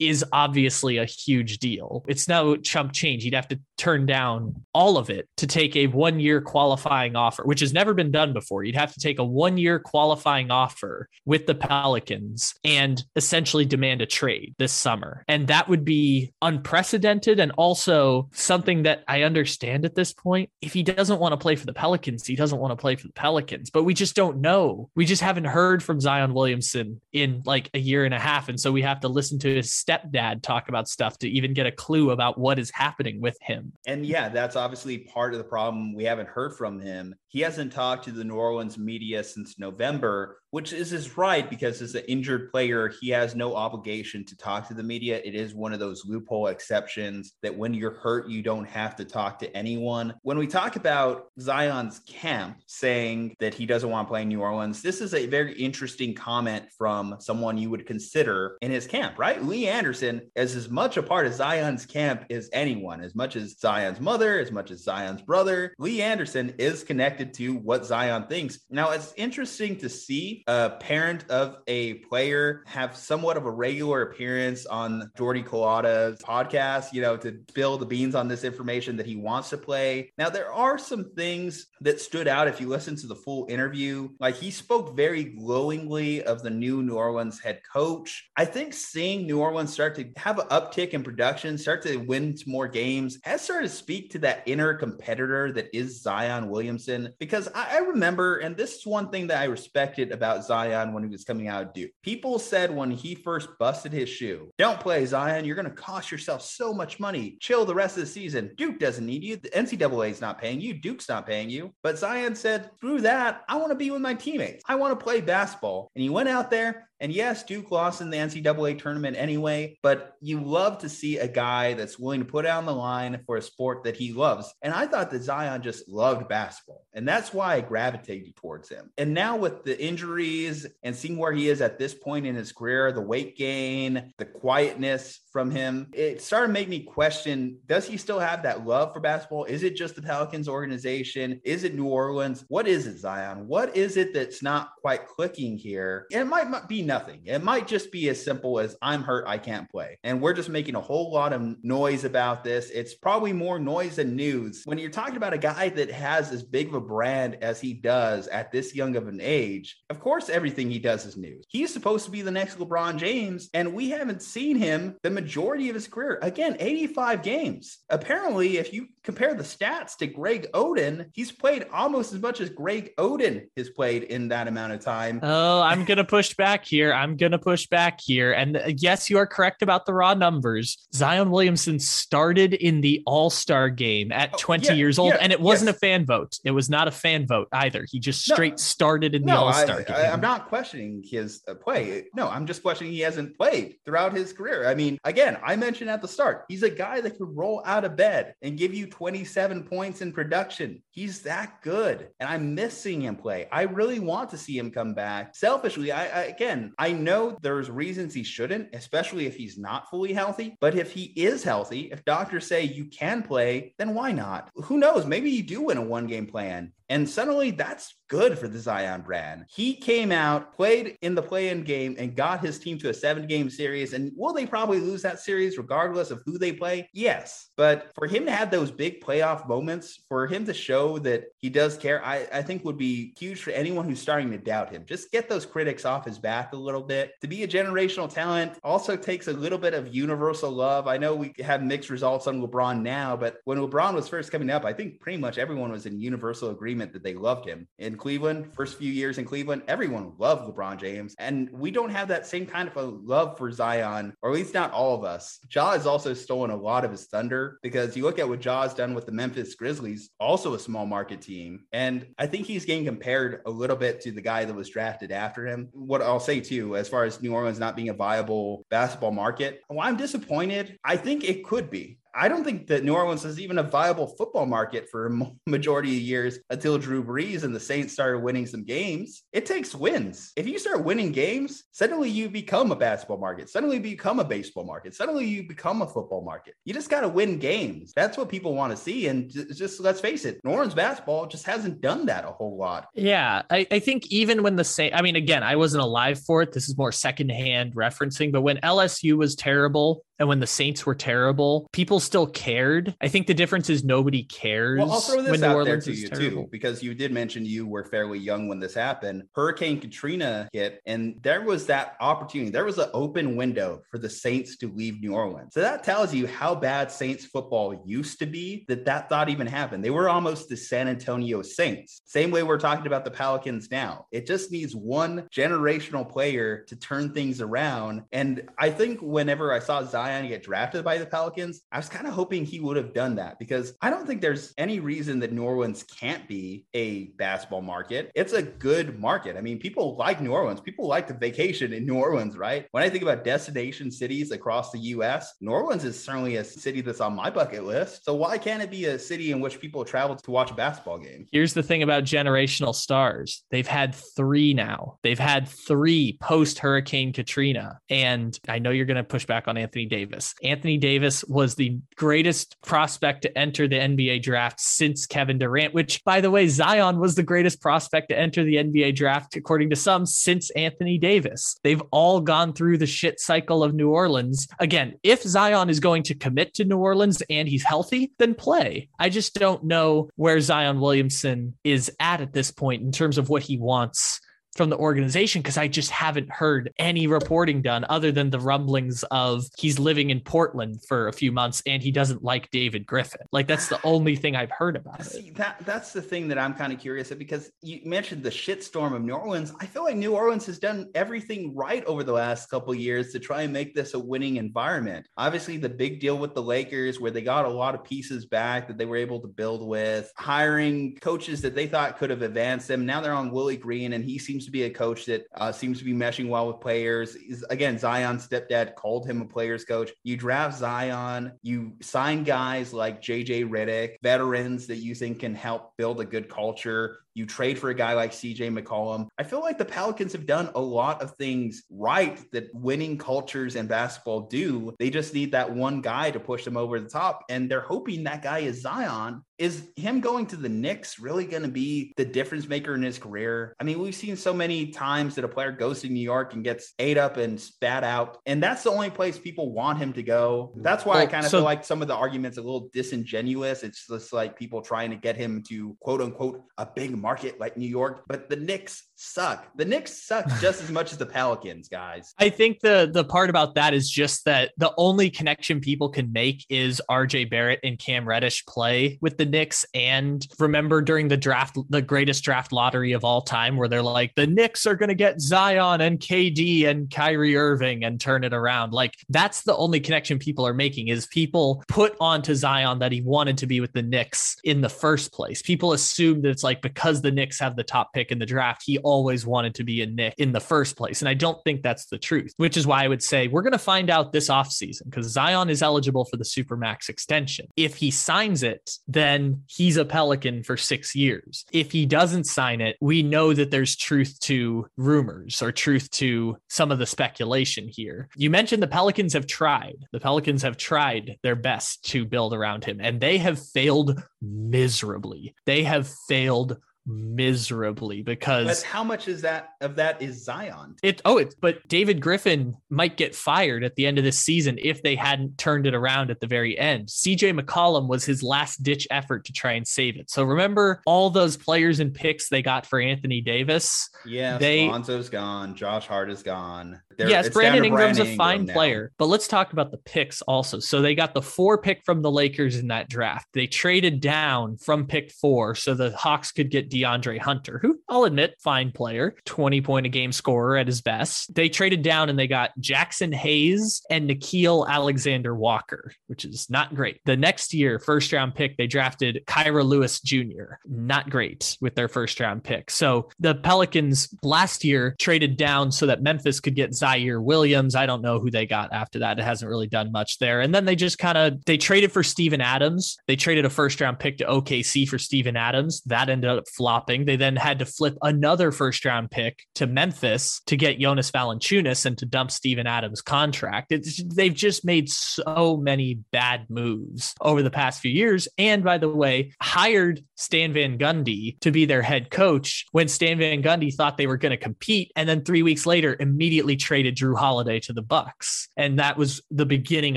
[SPEAKER 1] is obviously a huge deal. It's no chump change. He'd have to turn down all of it to take a one year qualifying offer, which has never been done before. You'd have to take a one year qualifying offer with the Pelicans and essentially demand a trade this summer. And that would be unprecedented and also something that I understand at this point. If he doesn't want to play for the Pelicans, he doesn't want to play for the Pelicans, but we just don't know. We just haven't heard from Zion Williamson in like a year and a half. And so we have to listen to his stepdad talk about stuff to even get a clue about what is happening with him.
[SPEAKER 2] And yeah, that's obviously part of the problem. We haven't heard from him. He hasn't talked to the New Orleans media since November, which is his right because as an injured player, he has no obligation to talk to the media. It is one of those loophole exceptions that when you're hurt, you don't have to talk to anyone. When we talk about Zion's camp saying that he doesn't want to play in New Orleans, this is a very interesting comment from someone you would consider in his camp, right? Lee Anderson is as much a part of Zion's camp as anyone, as much as Zion's mother, as much as Zion's brother. Lee Anderson is connected to what Zion thinks. Now, it's interesting to see a parent of a player have somewhat of a regular appearance on Jordy Culotta's podcast, you know, to spill the beans on this information that he wants to play. Now, there are some things that stood out if you listen to the full interview. Like he spoke very glowingly of the new New Orleans head coach. I think seeing New Orleans start to have an uptick in production, start to win more games, has started to speak to that inner competitor that is Zion Williamson. Because I, I remember, and this is one thing that I respected about Zion when he was coming out of Duke. People said when he first busted his shoe, don't play Zion. You're going to cost yourself so much money. Chill the rest of the season. Duke doesn't need you. The NCAA is not paying you. Duke's not paying you. But Zion said, screw that. I want to be with my teammates. I want to play basketball. And he went out there and yes, Duke lost in the NCAA tournament anyway, but you love to see a guy that's willing to put on the line for a sport that he loves. And I thought that Zion just loved basketball. And that's why I gravitated towards him. And now with the injuries and seeing where he is at this point in his career, the weight gain, the quietness from him, it started to make me question does he still have that love for basketball? Is it just the Pelicans organization? Is it New Orleans? What is it, Zion? What is it that's not quite clicking here? It might be nothing. It might just be as simple as I'm hurt, I can't play. And we're just making a whole lot of noise about this. It's probably more noise than news. When you're talking about a guy that has as big of a brand as he does at this young of an age, of course, everything he does is news. He's supposed to be the next LeBron James, and we haven't seen him the majority of his career. Again, 85 games. Apparently, if you compare the stats to Greg Oden, he's played almost as much as Greg Oden has played in that amount of time.
[SPEAKER 1] Oh, I'm going to push back here [LAUGHS] here. I'm going to push back here. And uh, yes, you are correct about the raw numbers. Zion Williamson started in the All Star game at
[SPEAKER 2] Oh,
[SPEAKER 1] 20
[SPEAKER 2] yeah,
[SPEAKER 1] years old,
[SPEAKER 2] yeah,
[SPEAKER 1] and it wasn't
[SPEAKER 2] yes.
[SPEAKER 1] a fan vote. It was not a fan vote either. He just
[SPEAKER 2] No,
[SPEAKER 1] straight started in the
[SPEAKER 2] No,
[SPEAKER 1] All Star game.
[SPEAKER 2] I, am not questioning his uh, play. No, I'm just questioning he hasn't played throughout his career. I mean, again, I mentioned at the start, he's a guy that could roll out of bed and give you 27 points in production. He's that good, and I'm missing him play. I really want to see him come back. Selfishly, I, I again, I know there's reasons he shouldn't, especially if he's not fully healthy. But if he is healthy, if doctors say you can play, then why not? Who knows? Maybe you do win a one game plan. And suddenly that's good for the Zion brand. He came out, played in the play in game, and got his team to a seven game series. And will they probably lose that series regardless of who they play? Yes. But for him to have those big playoff moments, for him to show that he does care, I, I think would be huge for anyone who's starting to doubt him. Just get those critics off his back a little bit. To be a generational talent also takes a little bit of universal love. I know we have mixed results on LeBron now, but when LeBron was first coming up, I think pretty much everyone was in universal agreement that they loved him. In Cleveland, first few years in Cleveland, everyone loved LeBron James. And we don't have that same kind of a love for Zion, or at least not all of us. Ja has also stolen a lot of his thunder because you look at what Ja has done with the Memphis Grizzlies, also a small market team. And I think he's getting compared a little bit to the guy that was drafted after him. What I'll say too, as far as New Orleans not being a viable basketball market, well, I'm disappointed. I think it could be. I don't think that New Orleans is even a viable football market for a [LAUGHS] majority of years until Drew Brees and the Saints started winning some games. It takes wins. If you start winning games, suddenly you become a basketball market. Suddenly you become a baseball market. Suddenly you become a football market. You just got to win games. That's what people want to see. And just, let's face it, New Orleans basketball just hasn't done that a whole lot.
[SPEAKER 1] Yeah, I, I think even when the same, I mean, again, I wasn't alive for it. This is more secondhand referencing, but when LSU was terrible and when the Saints were terrible, people still cared. I think the difference is nobody cares.
[SPEAKER 2] Well, I'll throw this
[SPEAKER 1] when New
[SPEAKER 2] out
[SPEAKER 1] Orleans
[SPEAKER 2] there to
[SPEAKER 1] is
[SPEAKER 2] you
[SPEAKER 1] terrible.
[SPEAKER 2] too, because you did mention you were fairly young when this happened. Hurricane Katrina hit, and there was that opportunity. There was an open window for the Saints to leave New Orleans. So that tells you how bad Saints football used to be. That that thought even happened. They were almost the San Antonio Saints. Same way we're talking about the Pelicans now. It just needs one generational player to turn things around. And I think whenever I saw Zion get drafted by the Pelicans, I was kind of hoping he would have done that because I don't think there's any reason that New Orleans can't be a basketball market. It's a good market. I mean, people like New Orleans. People like to vacation in New Orleans, right? When I think about destination cities across the US, New Orleans is certainly a city that's on my bucket list. So why can't it be a city in which people travel to watch a basketball game?
[SPEAKER 1] Here's the thing about generational stars. They've had three now. They've had three post Hurricane Katrina. And I know you're going to push back on Anthony Davis. Anthony Davis was the greatest prospect to enter the NBA draft since Kevin Durant, which, by the way, Zion was the greatest prospect to enter the NBA draft, according to some, since Anthony Davis. They've all gone through the shit cycle of New Orleans. Again, if Zion is going to commit to New Orleans and he's healthy, then play. I just don't know where Zion Williamson is at at this point in terms of what he wants from the organization because I just haven't heard any reporting done other than the rumblings of he's living in Portland for a few months and he doesn't like David Griffin. Like that's the only thing I've heard about it.
[SPEAKER 2] That that's the thing that I'm kind of curious at because you mentioned the shitstorm of New Orleans. I feel like New Orleans has done everything right over the last couple years to try and make this a winning environment. Obviously, the big deal with the Lakers, where they got a lot of pieces back that they were able to build with, hiring coaches that they thought could have advanced them. Now they're on Willie Green, and he seems to be a coach that uh, seems to be meshing well with players. He's, again, Zion's stepdad called him a players coach. You draft Zion, you sign guys like JJ Redick, veterans that you think can help build a good culture. You trade for a guy like CJ McCollum. I feel like the Pelicans have done a lot of things right that winning cultures and basketball do. They just need that one guy to push them over the top. And they're hoping that guy is Zion. Is him going to the Knicks really going to be the difference maker in his career? I mean, we've seen so many times that a player goes to New York and gets ate up and spat out. And that's the only place people want him to go. That's why I kind of
[SPEAKER 1] so-
[SPEAKER 2] feel like some of the arguments are a little disingenuous. It's just like people trying to get him to quote unquote a big market market like New York, but the Knicks suck. The Knicks suck just as much as the Pelicans, guys.
[SPEAKER 1] I think the the part about that is just that the only connection people can make is RJ Barrett and Cam Reddish play with the Knicks. And remember during the draft, the greatest draft lottery of all time, where they're like, the Knicks are going to get Zion and KD and Kyrie Irving and turn it around. Like that's the only connection people are making is people put onto Zion that he wanted to be with the Knicks in the first place. People assume that it's like because the Knicks have the top pick in the draft, he always wanted to be a Knick in the first place. And I don't think that's the truth, which is why I would say we're going to find out this offseason because Zion is eligible for the Supermax extension. If he signs it, then he's a Pelican for six years. If he doesn't sign it, we know that there's truth to rumors or truth to some of the speculation here. You mentioned the Pelicans have tried. The Pelicans have tried their best to build around him, and they have failed miserably. They have failed miserably because
[SPEAKER 2] but how much is that of that is Zion?
[SPEAKER 1] It oh it's but David Griffin might get fired at the end of this season if they hadn't turned it around at the very end. CJ McCollum was his last ditch effort to try and save it. So remember all those players and picks they got for Anthony Davis?
[SPEAKER 2] Yeah, they, Lonzo's gone, Josh Hart is gone.
[SPEAKER 1] They're, yes, Brandon Ingram's a fine Ingram player, but let's talk about the picks also. So they got the four pick from the Lakers in that draft. They traded down from pick four so the Hawks could get DeAndre Hunter, who I'll admit, fine player, 20 point a game scorer at his best. They traded down and they got Jaxson Hayes and Nickeil Alexander Walker, which is not great. The next year, first round pick, they drafted Kira Lewis Jr., not great with their first round pick. So the Pelicans last year traded down so that Memphis could get Ziaire Williams. I don't know who they got after that. It hasn't really done much there. And then they just kind of they traded for Steven Adams. They traded a first round pick to OKC for Steven Adams. That ended up flopping. They then had to flip another first round pick to Memphis to get Jonas Valanciunas and to dump Steven Adams' contract. It's, they've just made so many bad moves over the past few years. And by the way, hired Stan Van Gundy to be their head coach when Stan Van Gundy thought they were going to compete, and then three weeks later, immediately traded Jrue Holiday to the Bucks, and that was the beginning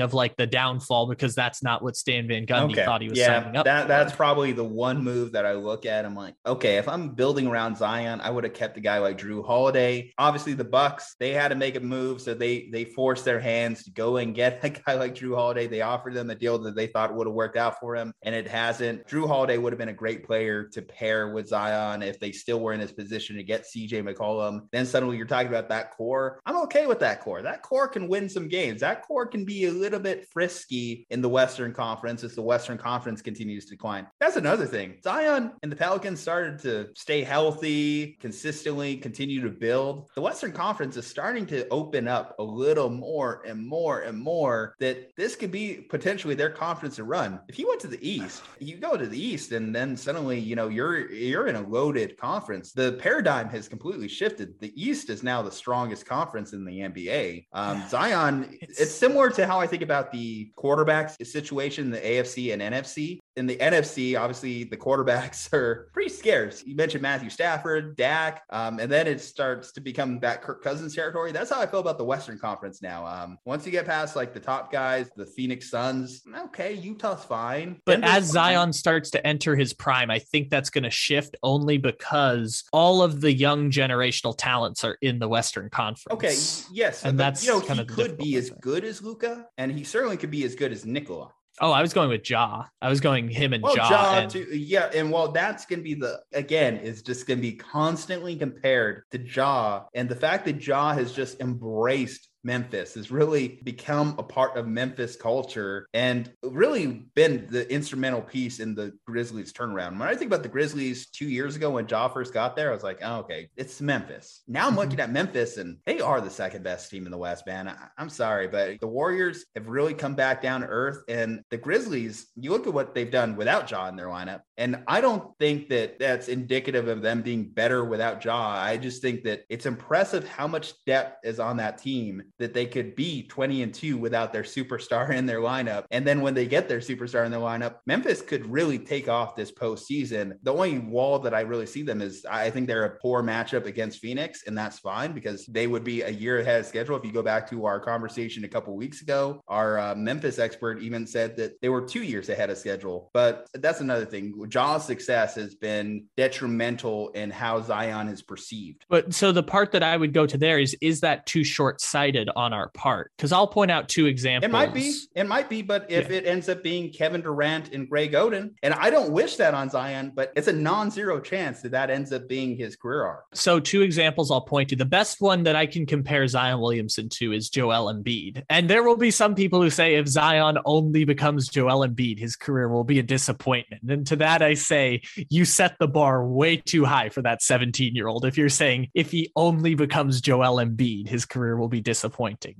[SPEAKER 1] of like the downfall because that's not what Stan Van Gundy okay. thought he was yeah, signing up.
[SPEAKER 2] That, that's probably the one move that I look at. I'm like, okay, if I'm building around Zion, I would have kept a guy like Jrue Holiday. Obviously, the Bucks they had to make a move, so they they forced their hands to go and get [LAUGHS] a guy like Jrue Holiday. They offered them a deal that they thought would have worked out for him, and it hasn't. Jrue Holiday would have been a great player to pair with Zion if they still were in this position to get CJ McCollum. Then suddenly you're talking about that core. I'm okay with that core. That core can win some games. That core can be a little bit frisky in the Western Conference as the Western Conference continues to decline. That's another thing. Zion and the Pelicans started to stay healthy, consistently continue to build. The Western Conference is starting to open up a little more and more and more that this could be potentially their conference to run. If you went to the East, you go to the East and then suddenly, you know, you're you're in a loaded conference. The paradigm has completely shifted. The East is now the strongest conference in the NBA. Um, Zion, it's, it's similar to how I think about the quarterbacks situation the AFC and NFC in the NFC, obviously the quarterbacks [LAUGHS] are pretty scarce. You mentioned Matthew Stafford, Dak, um, and then it starts to become that Kirk Cousins territory. That's how I feel about the Western Conference now. Um, once you get past like the top guys, the Phoenix Suns, okay, Utah's fine.
[SPEAKER 1] But Denver's as fine. Zion starts to enter his prime, I think that's going to shift only because all of the young generational talents are in the Western Conference.
[SPEAKER 2] Okay, yes, and that's you know he could be as good as Luka, and he certainly could be as good as Nikola.
[SPEAKER 1] Oh, I was going with Ja. I was going him and well, Ja. ja and...
[SPEAKER 2] too, yeah, and well, that's gonna be the again is just gonna be constantly compared to Ja, and the fact that Ja has just embraced Memphis has really become a part of Memphis culture and really been the instrumental piece in the Grizzlies turnaround. When I think about the Grizzlies two years ago when Ja first got there, I was like, oh, okay, it's Memphis. Now I'm mm-hmm. looking at Memphis and they are the second best team in the West, man. I, I'm sorry, but the Warriors have really come back down to earth. And the Grizzlies, you look at what they've done without Ja in their lineup. And I don't think that that's indicative of them being better without Ja. I just think that it's impressive how much depth is on that team that they could be 20 and 2 without their superstar in their lineup. And then when they get their superstar in their lineup, Memphis could really take off this postseason. The only wall that I really see them is I think they're a poor matchup against Phoenix, and that's fine because they would be a year ahead of schedule. If you go back to our conversation a couple weeks ago, our uh, Memphis expert even said that they were two years ahead of schedule. But that's another thing. Ja's success has been detrimental in how Zion is perceived.
[SPEAKER 1] But so the part that I would go to there is is that too short sighted on our part? Because I'll point out two examples.
[SPEAKER 2] It might be. It might be. But if yeah. it ends up being Kevin Durant and Greg Oden, and I don't wish that on Zion, but it's a non zero chance that that ends up being his career arc.
[SPEAKER 1] So, two examples I'll point to. The best one that I can compare Zion Williamson to is Joel Embiid. And there will be some people who say if Zion only becomes Joel Embiid, his career will be a disappointment. And to that, I say, you set the bar way too high for that 17 year old. If you're saying if he only becomes Joel Embiid, his career will be disappointing.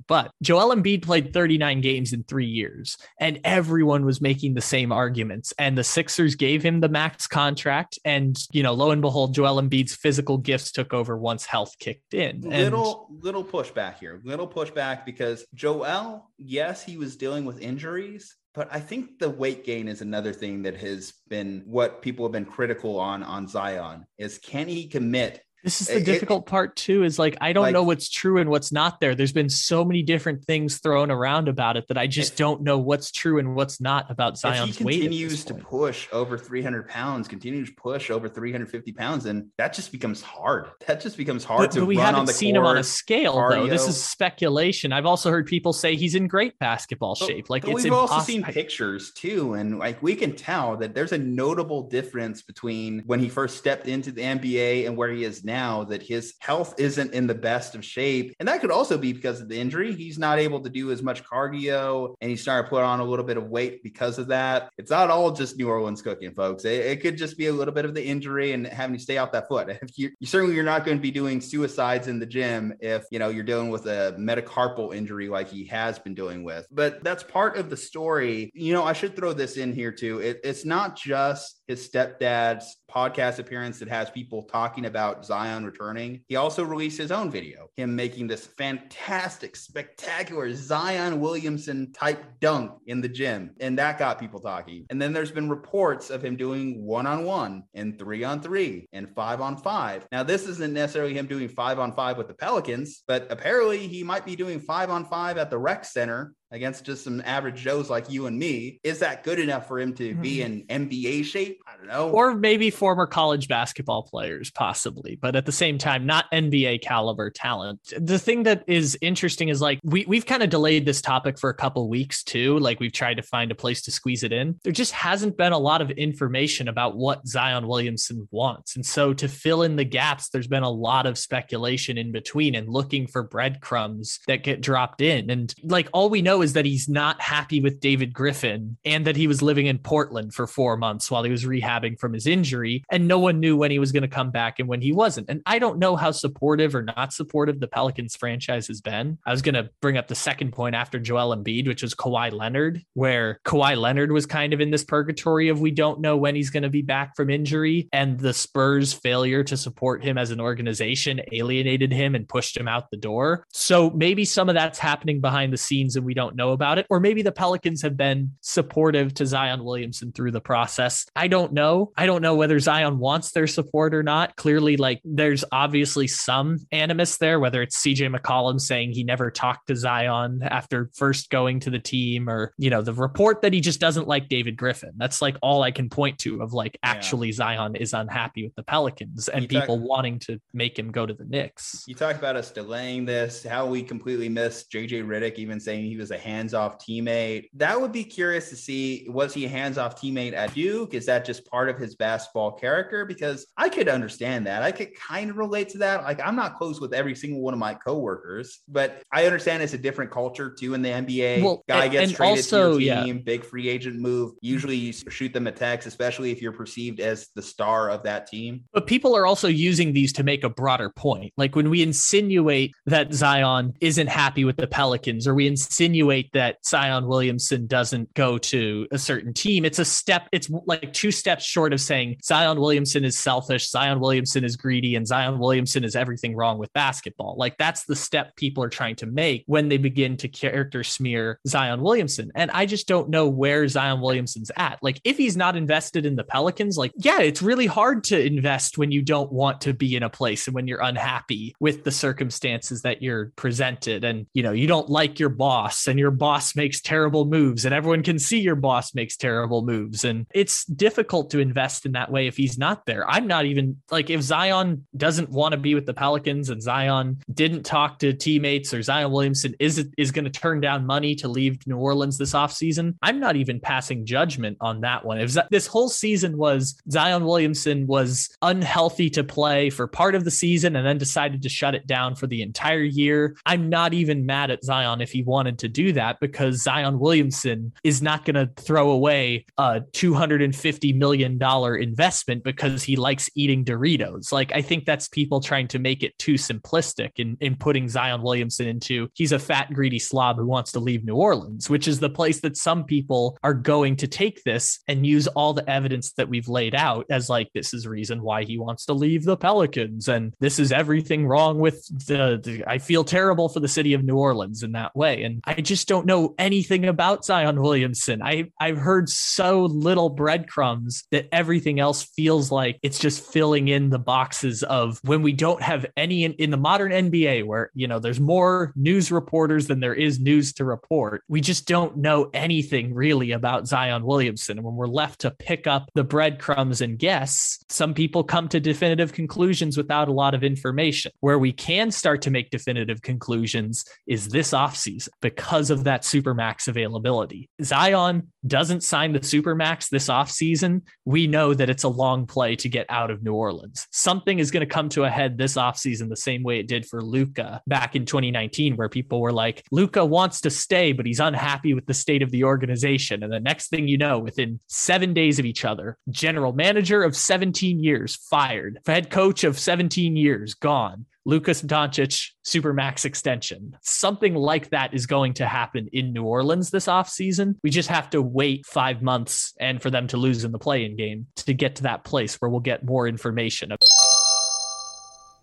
[SPEAKER 1] But Joel Embiid played 39 games in three years, and everyone was making the same arguments. And the Sixers gave him the max contract. And, you know, lo and behold, Joel Embiid's physical gifts took over once health kicked in.
[SPEAKER 2] Little, little pushback here, little pushback because Joel, yes, he was dealing with injuries, but I think the weight gain is another thing that has been what people have been critical on on Zion is can he commit
[SPEAKER 1] this is the it, difficult it, part too. Is like I don't like, know what's true and what's not there. There's been so many different things thrown around about it that I just if, don't know what's true and what's not about Zion's
[SPEAKER 2] he
[SPEAKER 1] weight.
[SPEAKER 2] Continues to push over 300 pounds, continues to push over 350 pounds, and that just becomes hard. That just becomes hard
[SPEAKER 1] but,
[SPEAKER 2] to.
[SPEAKER 1] But we
[SPEAKER 2] haven't
[SPEAKER 1] seen
[SPEAKER 2] court,
[SPEAKER 1] him on a scale cardio. though. This is speculation. I've also heard people say he's in great basketball but, shape. Like
[SPEAKER 2] we've
[SPEAKER 1] impossible.
[SPEAKER 2] also seen pictures too, and like we can tell that there's a notable difference between when he first stepped into the NBA and where he is now. Now that his health isn't in the best of shape. And that could also be because of the injury. He's not able to do as much cardio and he's starting to put on a little bit of weight because of that. It's not all just New Orleans cooking, folks. It, it could just be a little bit of the injury and having to stay off that foot. [LAUGHS] You, you certainly you're not going to be doing suicides in the gym if you know you're dealing with a metacarpal injury like he has been dealing with. But that's part of the story. You know, I should throw this in here too. It, it's not just his stepdad's podcast appearance that has people talking about Zion returning. He also released his own video, him making this fantastic, spectacular Zion Williamson type dunk in the gym. And that got people talking. And then there's been reports of him doing one on one and three on three and five on five. Now, this isn't necessarily him doing five on five with the Pelicans, but apparently he might be doing five on five at the rec center against just some average Joes like you and me. Is that good enough for him to be hmm. in NBA shape? I don't know.
[SPEAKER 1] Or maybe former college basketball players, possibly, but at the same time, not NBA caliber talent. The thing that is interesting is like we, we've kind of delayed this topic for a couple weeks too. Like we've tried to find a place to squeeze it in. There just hasn't been a lot of information about what Zion Williamson wants. And so to fill in the gaps, there's been a lot of speculation in between and looking for breadcrumbs that get dropped in. And like all we know is that he's not happy with David Griffin and that he was living in Portland for four months while he was rehabbing from his injury. And no one knew when he was going to come back and when he wasn't. And I don't know how supportive or not supportive the Pelicans franchise has been. I was going to bring up the second point after Joel Embiid, which was Kawhi Leonard, where Kawhi Leonard was kind of in this purgatory of we don't know when he's going to be back from injury. And the Spurs' failure to support him as an organization alienated him and pushed him out the door. So maybe some of that's happening behind the scenes and we don't don't know about it. Or maybe the Pelicans have been supportive to Zion Williamson through the process. I don't know. I don't know whether Zion wants their support or not. Clearly, like there's obviously some animus there, whether it's CJ McCollum saying he never talked to Zion after first going to the team, or, you know, the report that he just doesn't like David Griffin. That's like all I can point to of like actually yeah. Zion is unhappy with the Pelicans and people wanting to make him go to the Knicks.
[SPEAKER 2] You talk about us delaying this, how we completely missed JJ Redick even saying he was a hands-off teammate. That would be curious to see. Was he a hands-off teammate at Duke? Is that just part of his basketball character? Because I could understand that. I could kind of relate to that. Like I'm not close with every single one of my coworkers, but I understand it's a different culture too in the NBA. Well, Guy gets and traded also, to your team, yeah. big free agent move. Usually you shoot them a text, especially if you're perceived as the star of that team.
[SPEAKER 1] But people are also using these to make a broader point. Like when we insinuate that Zion isn't happy with the Pelicans, or we insinuate insinuate that Zion Williamson doesn't go to a certain team. It's a step, it's like two steps short of saying Zion Williamson is selfish, Zion Williamson is greedy, and Zion Williamson is everything wrong with basketball. Like that's the step people are trying to make when they begin to character smear Zion Williamson. And I just don't know where Zion Williamson's at. Like if he's not invested in the Pelicans, like, yeah, it's really hard to invest when you don't want to be in a place and when you're unhappy with the circumstances that you're presented. And, you know, you don't like your boss and your boss makes terrible moves and everyone can see your boss makes terrible moves. And it's difficult to invest in that way if he's not there. I'm not even like if Zion doesn't want to be with the Pelicans and Zion didn't talk to teammates or Zion Williamson is is going to turn down money to leave New Orleans this offseason, I'm not even passing judgment on that one. If Z- this whole season was Zion Williamson was unhealthy to play for part of the season and then decided to shut it down for the entire year, I'm not even mad at Zion if he wanted to do that because Zion Williamson is not going to throw away a $250 million investment because he likes eating Doritos. Like, I think that's people trying to make it too simplistic in, in putting Zion Williamson into he's a fat, greedy slob who wants to leave New Orleans, which is the place that some people are going to take this and use all the evidence that we've laid out as like, this is reason why he wants to leave the Pelicans. And this is everything wrong with the, the I feel terrible for the city of New Orleans in that way. And I just don't know anything about Zion Williamson. I, I've heard so little breadcrumbs that everything else feels like it's just filling in the boxes of when we don't have any in, in the modern NBA where, you know, there's more news reporters than there is news to report. We just don't know anything really about Zion Williamson. And when we're left to pick up the breadcrumbs and guess, some people come to definitive conclusions without a lot of information. Where we can start to make definitive conclusions is this offseason because of that supermax availability. Zion doesn't sign the supermax this offseason. We know that it's a long play to get out of New Orleans. Something is going to come to a head this offseason the same way it did for Luka back in 2019, where people were like, Luka wants to stay, but he's unhappy with the state of the organization. And the next thing you know, within seven days of each other, general manager of 17 years fired, head coach of 17 years gone. Lukas Doncic supermax extension. Something like that is going to happen in New Orleans this offseason. We just have to wait five months and for them to lose in the play-in game to get to that place where we'll get more information.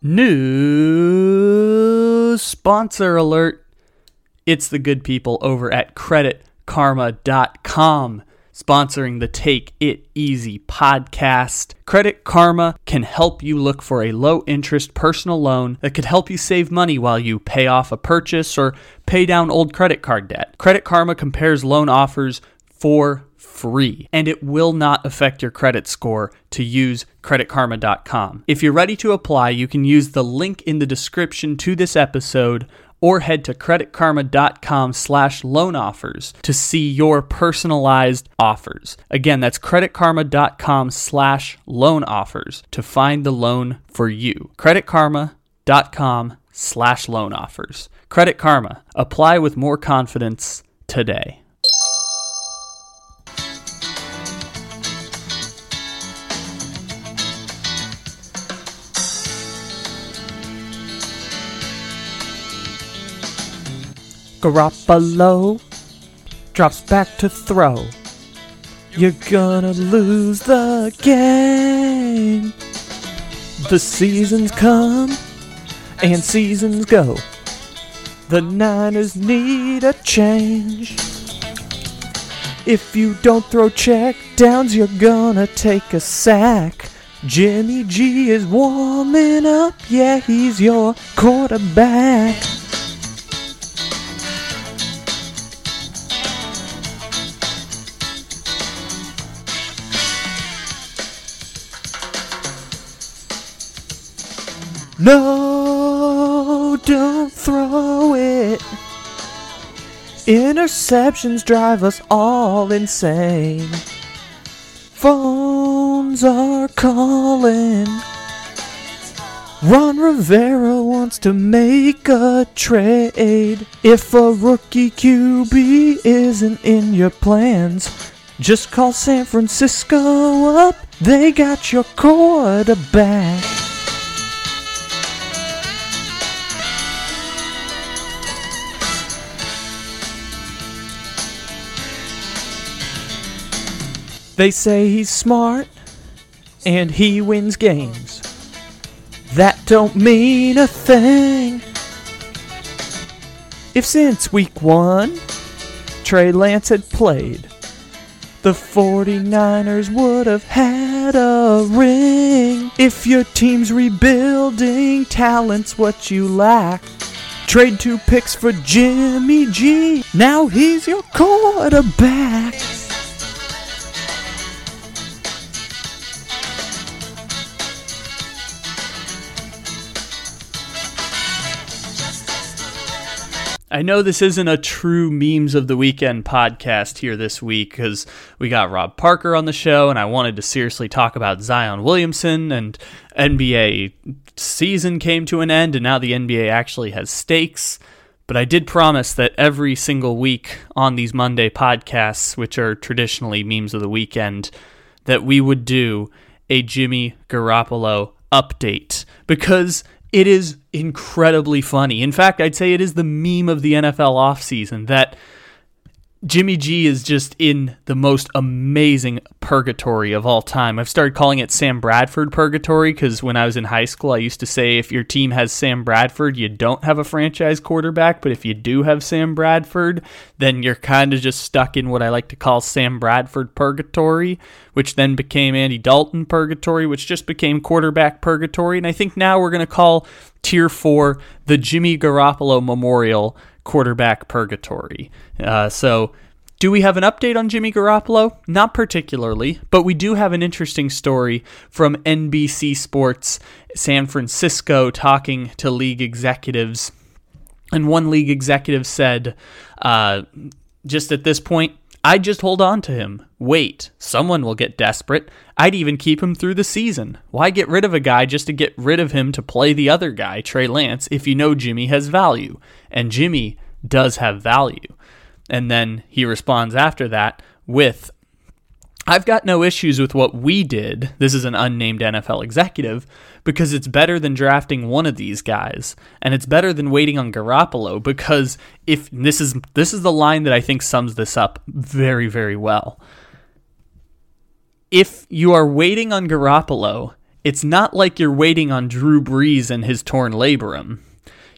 [SPEAKER 5] New sponsor alert. It's the good people over at creditkarma.com sponsoring the Take It Easy podcast. Credit Karma can help you look for a low interest personal loan that could help you save money while you pay off a purchase or pay down old credit card debt. Credit Karma compares loan offers for free and it will not affect your credit score to use creditkarma.com. If you're ready to apply, you can use the link in the description to this episode or head to creditkarma.com slash loan offers to see your personalized offers. Again, that's creditkarma.com slash loan offers to find the loan for you. creditkarma.com slash loan offers. Credit Karma. Apply with more confidence today. Garoppolo drops back to throw. You're gonna lose the game. The seasons come and seasons go. The Niners need a change. If you don't throw check downs, you're gonna take a sack. Jimmy G is warming up, yeah, he's your quarterback. No, don't throw it. Interceptions drive us all insane. Phones are calling. Ron Rivera wants to make a trade. If a rookie QB isn't in your plans, just call San Francisco up. They got your quarterback.
[SPEAKER 1] They say he's smart and he wins games. That don't mean a thing. If since week one Trey Lance had played, the 49ers would have had a ring. If your team's rebuilding, talent's what you lack. Trade two picks for Jimmy G. Now he's your quarterback. I know this isn't a true memes of the weekend podcast here this week because we got Rob Parker on the show, and I wanted to seriously talk about Zion Williamson and NBA season came to an end, and now the NBA actually has stakes. But I did promise that every single week on these Monday podcasts, which are traditionally memes of the weekend, that we would do a Jimmy Garoppolo update because it is incredibly funny. In fact, I'd say it is the meme of the NFL offseason that Jimmy G is just in the most amazing purgatory of all time. I've started calling it Sam Bradford purgatory because when I was in high school, I used to say if your team has Sam Bradford, you don't have a franchise quarterback. But if you do have Sam Bradford, then you're kind of just stuck in what I like to call Sam Bradford purgatory, which then became Andy Dalton purgatory, which just became quarterback purgatory. And I think now we're going to call tier four the Jimmy Garoppolo Memorial quarterback purgatory. Uh, so, do we have an update on Jimmy Garoppolo? Not particularly, but we do have an interesting story from NBC Sports San Francisco talking to league executives. And one league executive said, uh, just at this point, I'd just hold on to him. Wait, someone will get desperate. I'd even keep him through the season. Why get rid of a guy just to get rid of him to play the other guy, Trey Lance, if you know Jimmy has value? And Jimmy does have value. And then he responds after that with I've got no issues with what we did. This is an unnamed NFL executive because it's better than drafting one of these guys, and it's better than waiting on Garoppolo because if this is this is the line that I think sums this up very very well. If you are waiting on Garoppolo, it's not like you're waiting on Drew Brees and his torn labrum.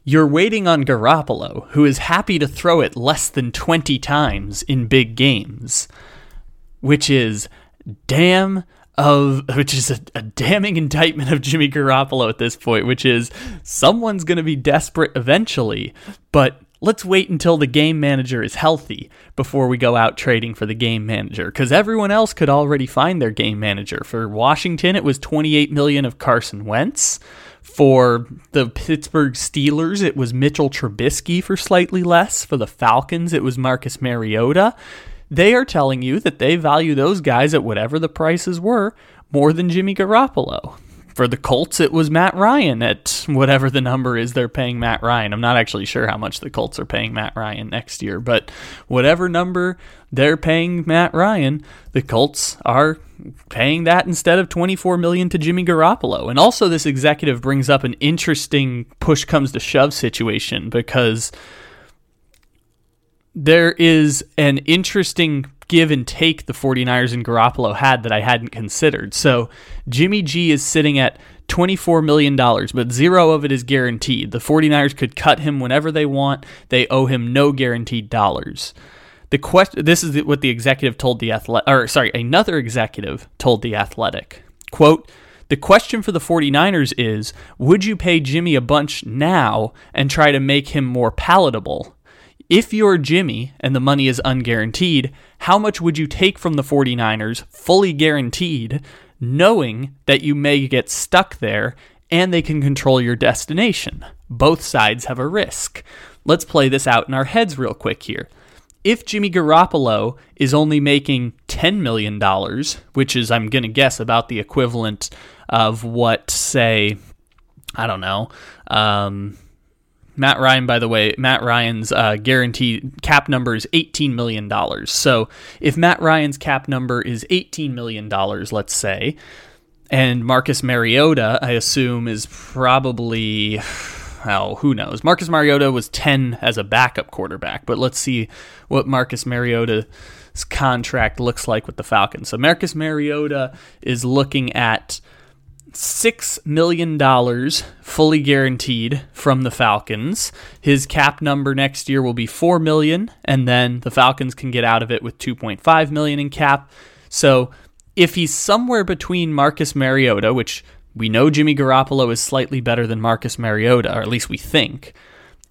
[SPEAKER 1] You're waiting on Garoppolo, who is happy to throw it less than 20 times in big games which is damn of which is a, a, damning indictment of Jimmy Garoppolo at this point, which is someone's going to be desperate eventually, but let's wait until the game manager is healthy before we go out trading for the game manager because everyone else could already find their game manager. For Washington, it was 28 million of Carson Wentz. For the Pittsburgh Steelers, it was Mitchell Trubisky for slightly less. For the Falcons, it was Marcus Mariota they are telling you that they value those guys at whatever the prices were more than Jimmy Garoppolo. For the Colts, it was Matt Ryan at whatever the number is they're paying Matt Ryan. I'm not actually sure how much the Colts are paying Matt Ryan next year, but whatever number they're paying Matt Ryan, the Colts are paying that instead of 24 million to Jimmy Garoppolo. And also this executive brings up an interesting push comes to shove situation because there is an interesting give and take the 49ers and Garoppolo had that I hadn't considered. So Jimmy G is sitting at $24 million, but zero of it is guaranteed. The 49ers could cut him whenever they want. They owe him no guaranteed dollars. The question this is what the executive told the athletic or sorry, another executive told the athletic. Quote, the question for the 49ers is, would you pay Jimmy a bunch now and try to make him more palatable? If you're Jimmy and the money is unguaranteed, how much would you take from the 49ers fully guaranteed, knowing that you may get stuck there and they can control your destination? Both sides have a risk. Let's play this out in our heads real quick here. If Jimmy Garoppolo is only making $10 million, which is, I'm going to guess, about the equivalent of what, say, I don't know, um, Matt Ryan, by the way, Matt Ryan's uh, guaranteed cap number is $18 million. So if Matt Ryan's cap number is $18 million, let's say, and Marcus Mariota, I assume, is probably, well, who knows? Marcus Mariota was 10 as a backup quarterback, but let's see what Marcus Mariota's contract looks like with the Falcons. So Marcus Mariota is looking at six million dollars fully guaranteed from the Falcons. His cap number next year will be four million, and then the Falcons can get out of it with two point five million in cap. So if he's somewhere between Marcus Mariota, which we know Jimmy Garoppolo is slightly better than Marcus Mariota, or at least we think,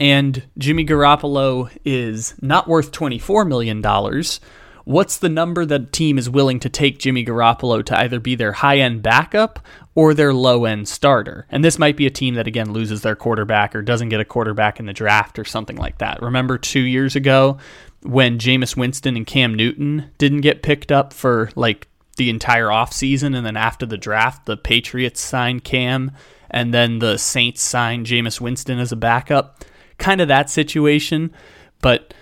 [SPEAKER 1] and Jimmy Garoppolo is not worth $24 million, what's the number that team is willing to take Jimmy Garoppolo to either be their high end backup or their low end starter? And this might be a team that, again, loses their quarterback or doesn't get a quarterback in the draft or something like that. Remember two years ago when Jameis Winston and Cam Newton didn't get picked up for like the entire offseason and then after the draft the Patriots signed Cam and then the Saints signed Jameis Winston as a backup. Kind of that situation, but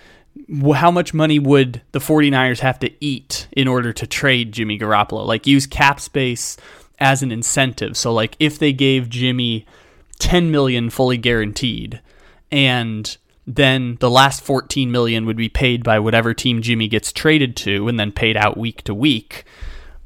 [SPEAKER 1] how much money would the 49ers have to eat in order to trade Jimmy Garoppolo? Like use cap space as an incentive. So like if they gave Jimmy 10 million fully guaranteed and then the last 14 million would be paid by whatever team Jimmy gets traded to and then paid out week to week.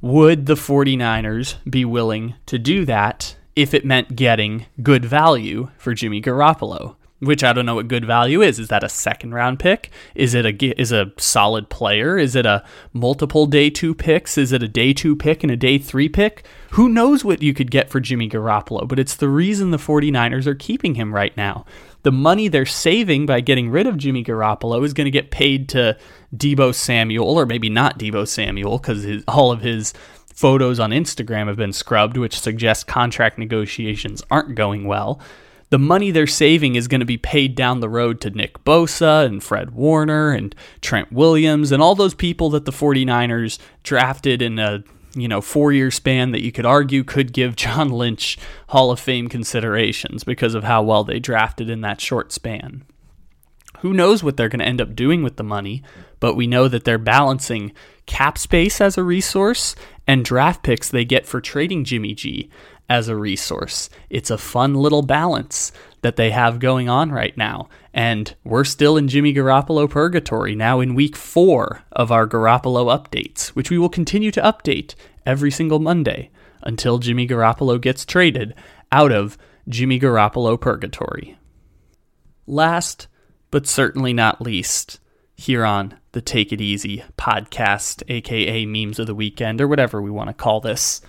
[SPEAKER 1] Would the 49ers be willing to do that if it meant getting good value for Jimmy Garoppolo? Which I don't know what good value is. Is that a second round pick? Is it a is a solid player? Is it a multiple day two picks? Is it a day two pick and a day three pick? Who knows what you could get for Jimmy Garoppolo, but it's the reason the 49ers are keeping him right now. The money they're saving by getting rid of Jimmy Garoppolo is going to get paid to Deebo Samuel, or maybe not Deebo Samuel, because all of his photos on Instagram have been scrubbed, which suggests contract negotiations aren't going well the money they're saving is going to be paid down the road to Nick Bosa and Fred Warner and Trent Williams and all those people that the 49ers drafted in a you know, four year span that you could argue could give John Lynch Hall of Fame considerations because of how well they drafted in that short span. Who knows what they're going to end up doing with the money, but we know that they're balancing cap space as a resource and draft picks they get for trading Jimmy G as a resource. It's a fun little balance that they have going on right now. And we're still in Jimmy Garoppolo purgatory now in week four of our Garoppolo updates, which we will continue to update every single Monday until Jimmy Garoppolo gets traded out of Jimmy Garoppolo purgatory. Last, but certainly not least, here on the Take It Easy podcast, aka Memes of the Weekend, or whatever we want to call this,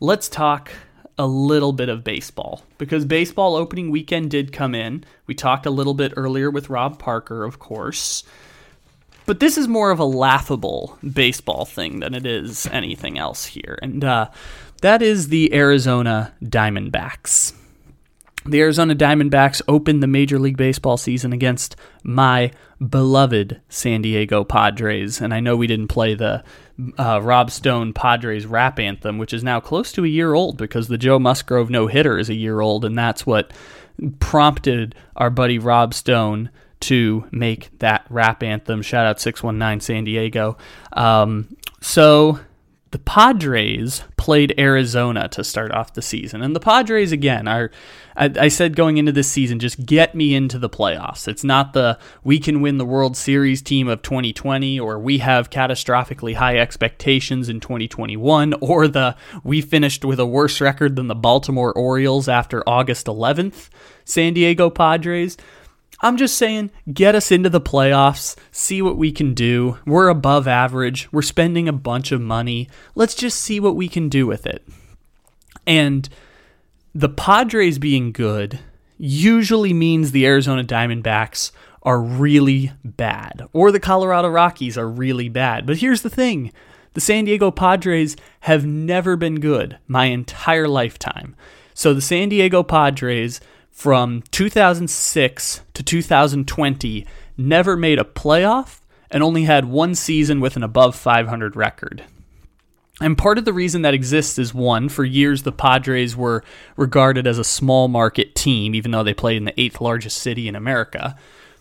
[SPEAKER 1] let's talk a little bit of baseball because baseball opening weekend did come in. We talked a little bit earlier with Rob Parker, of course. But this is more of a laughable baseball thing than it is anything else here. And uh, that is the Arizona Diamondbacks. The Arizona Diamondbacks opened the Major League Baseball season against my beloved San Diego Padres. And I know we didn't play the uh, Rob Stone Padres rap anthem, which is now close to a year old because the Joe Musgrove no hitter is a year old. And that's what prompted our buddy Rob Stone to make that rap anthem. Shout out 619 San Diego. Um, so the Padres played Arizona to start off the season. And the Padres, again, are, I, I, said going into this season, just get me into the playoffs. It's not the we can win the World Series team of 2020 or we have catastrophically high expectations in 2021 or the we finished with a worse record than the Baltimore Orioles after August 11th San Diego Padres. I'm just saying, get us into the playoffs, see what we can do. We're above average, we're spending a bunch of money. Let's just see what we can do with it. And the Padres being good usually means the Arizona Diamondbacks are really bad, or the Colorado Rockies are really bad. But here's the thing the San Diego Padres have never been good my entire lifetime. So the San Diego Padres from 2006 to 2020 never made a playoff and only had one season with an above 500 record. And part of the reason that exists is one, for years the Padres were regarded as a small market team, even though they played in the eighth largest city in America.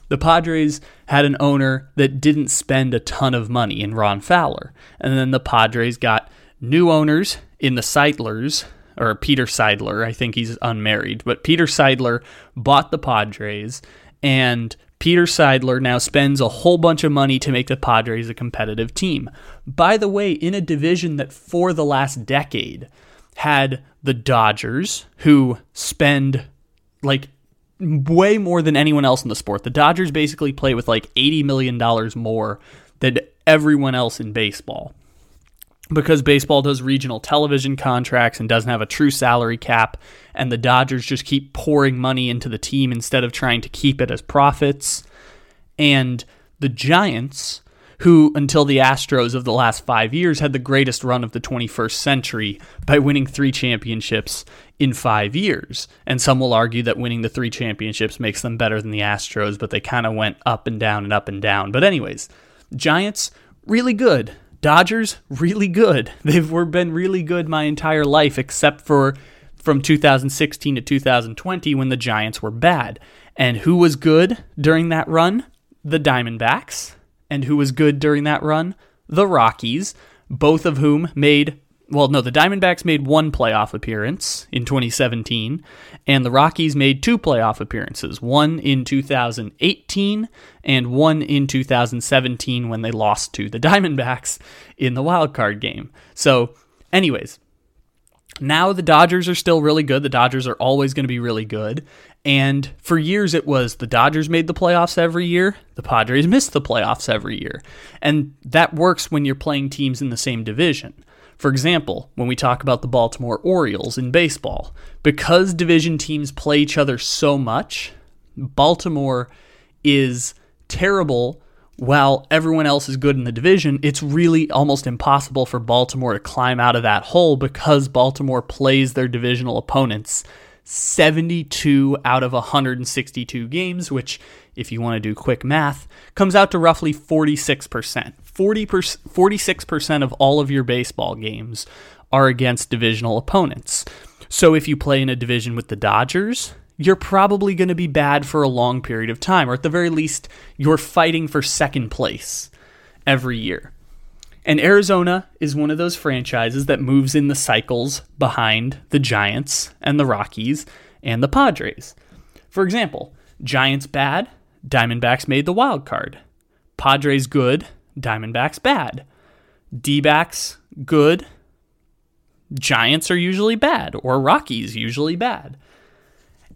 [SPEAKER 1] The Padres had an owner that didn't spend a ton of money in Ron Fowler. And then the Padres got new owners in the Seidlers or Peter Seidler. I think he's unmarried, but Peter Seidler bought the Padres, and Peter Seidler now spends a whole bunch of money to make the Padres a competitive team. By the way, in a division that for the last decade had the Dodgers, who spend like way more than anyone else in the sport. The Dodgers basically play with like $80 million more than everyone else in baseball because baseball does regional television contracts and doesn't have a true salary cap, and the Dodgers just keep pouring money into the team instead of trying to keep it as profits. And the Giants, who until the Astros of the last five years had the greatest run of the 21st century by winning three championships in five years. And some will argue that winning the three championships makes them better than the Astros, but they kind of went up and down and up and down. But, anyways, Giants, really good. Dodgers, really good. [LAUGHS] They've been really good my entire life, except for from 2016 to 2020 when the Giants were bad. And who was good during that run? The Diamondbacks. And who was good during that run? The Rockies, both of whom made well, no, the Diamondbacks made one playoff appearance in 2017, and the Rockies made two playoff appearances one in 2018 and one in 2017 when they lost to the [LAUGHS] Diamondbacks in the wild card game. So, anyways, now the Dodgers are still really good. The Dodgers are always going to be really good. And for years, it was the Dodgers made the playoffs every year, the Padres [LAUGHS] missed the playoffs every year. And that works when you're playing teams in the same division. For example, when we talk about the Baltimore Orioles in baseball, because division teams play each other so much, Baltimore is terrible while everyone else is good in the division. It's really almost impossible for Baltimore to climb out of that hole because Baltimore plays their divisional opponents 72 out of 162 games, which, if you want to do quick math, comes out to roughly 46%. 40 46% of all of your baseball games are against divisional opponents. So if you play in a division with the Dodgers, you're probably going to be bad for a long period of time, or at the very least, you're fighting for second place every year. And Arizona is one of those franchises that moves in the cycles behind the Giants and the Rockies and the Padres. For example, Giants bad, Diamondbacks made the wild card. Padres good, Diamondbacks bad. D backs good. Giants are usually bad, or Rockies usually bad.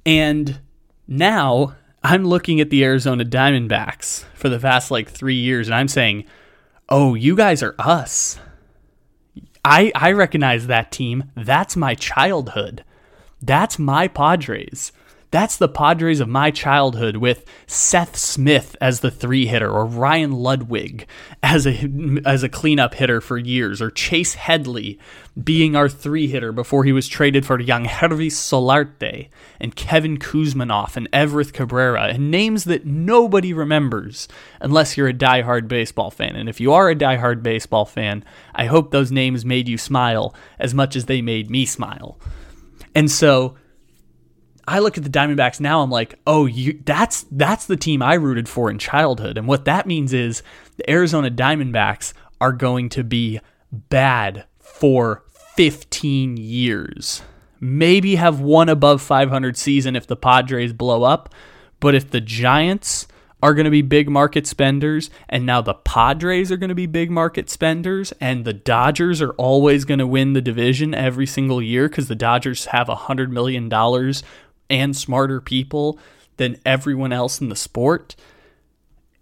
[SPEAKER 1] And now I'm looking at the Arizona Diamondbacks for the past like three years, and I'm saying, oh, you guys are us. I, I recognize that team. That's my childhood. That's my Padres. That's the Padres of my childhood with Seth Smith as the three hitter or Ryan Ludwick as a as a cleanup hitter for years or Chase Headley being our three hitter before he was traded for young Yangervis Solarte and Kevin Kouzmanoff and Everth Cabrera and names that nobody remembers unless you're a diehard baseball fan. And if you are a diehard baseball fan, I hope those names made you smile as much as they made me smile. And so I look at the Diamondbacks now. I'm like, oh, you that's that's the team I rooted for in childhood, and what that means is the Arizona Diamondbacks are going to be bad for 15 years. Maybe have one above 500 season if the Padres blow up, but if the Giants are going to be big market spenders, and now the Padres are going to be big market spenders, and the Dodgers are always going to win the division every single year because the Dodgers have a $100 million and smarter people than everyone else in the sport,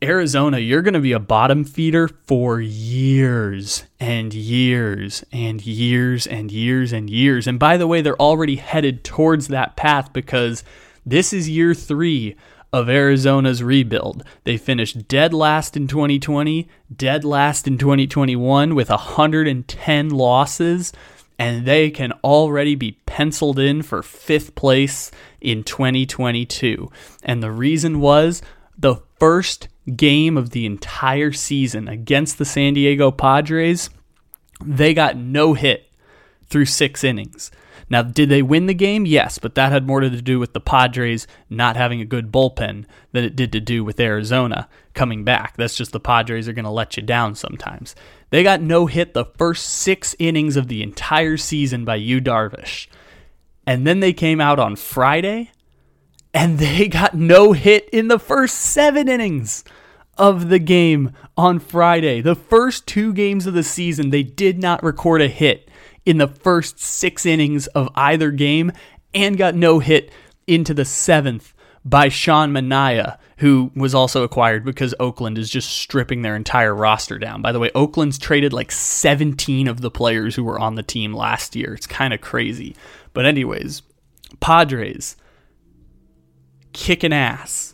[SPEAKER 1] Arizona, you're going to be a bottom feeder for years and years and years and years and years. And by the way, they're already headed towards that path because this is year three of Arizona's rebuild. They finished dead last in 2020, dead last in 2021 with 110 losses and they can already be penciled in for fifth place in 2022. And the reason was the first game of the entire season against the San Diego Padres, they got no hit through six innings. Now, did they win the game? Yes, but that had more to do with the Padres not having a good bullpen than it did to do with Arizona coming back. That's just the Padres are going to let you down sometimes. They got no hit the first six innings of the entire season by Yu Darvish. And then they came out on Friday and they [LAUGHS] got no hit in the first seven innings of the game on Friday. The first two games of the season, they did not record a hit in the first six innings of either game and got no hit into the seventh by Sean Manaea, who was also acquired because Oakland is just stripping their entire roster down. By the way, Oakland's traded like 17 of the players who were on the team last year. It's kind of crazy. But, anyways, Padres kicking ass.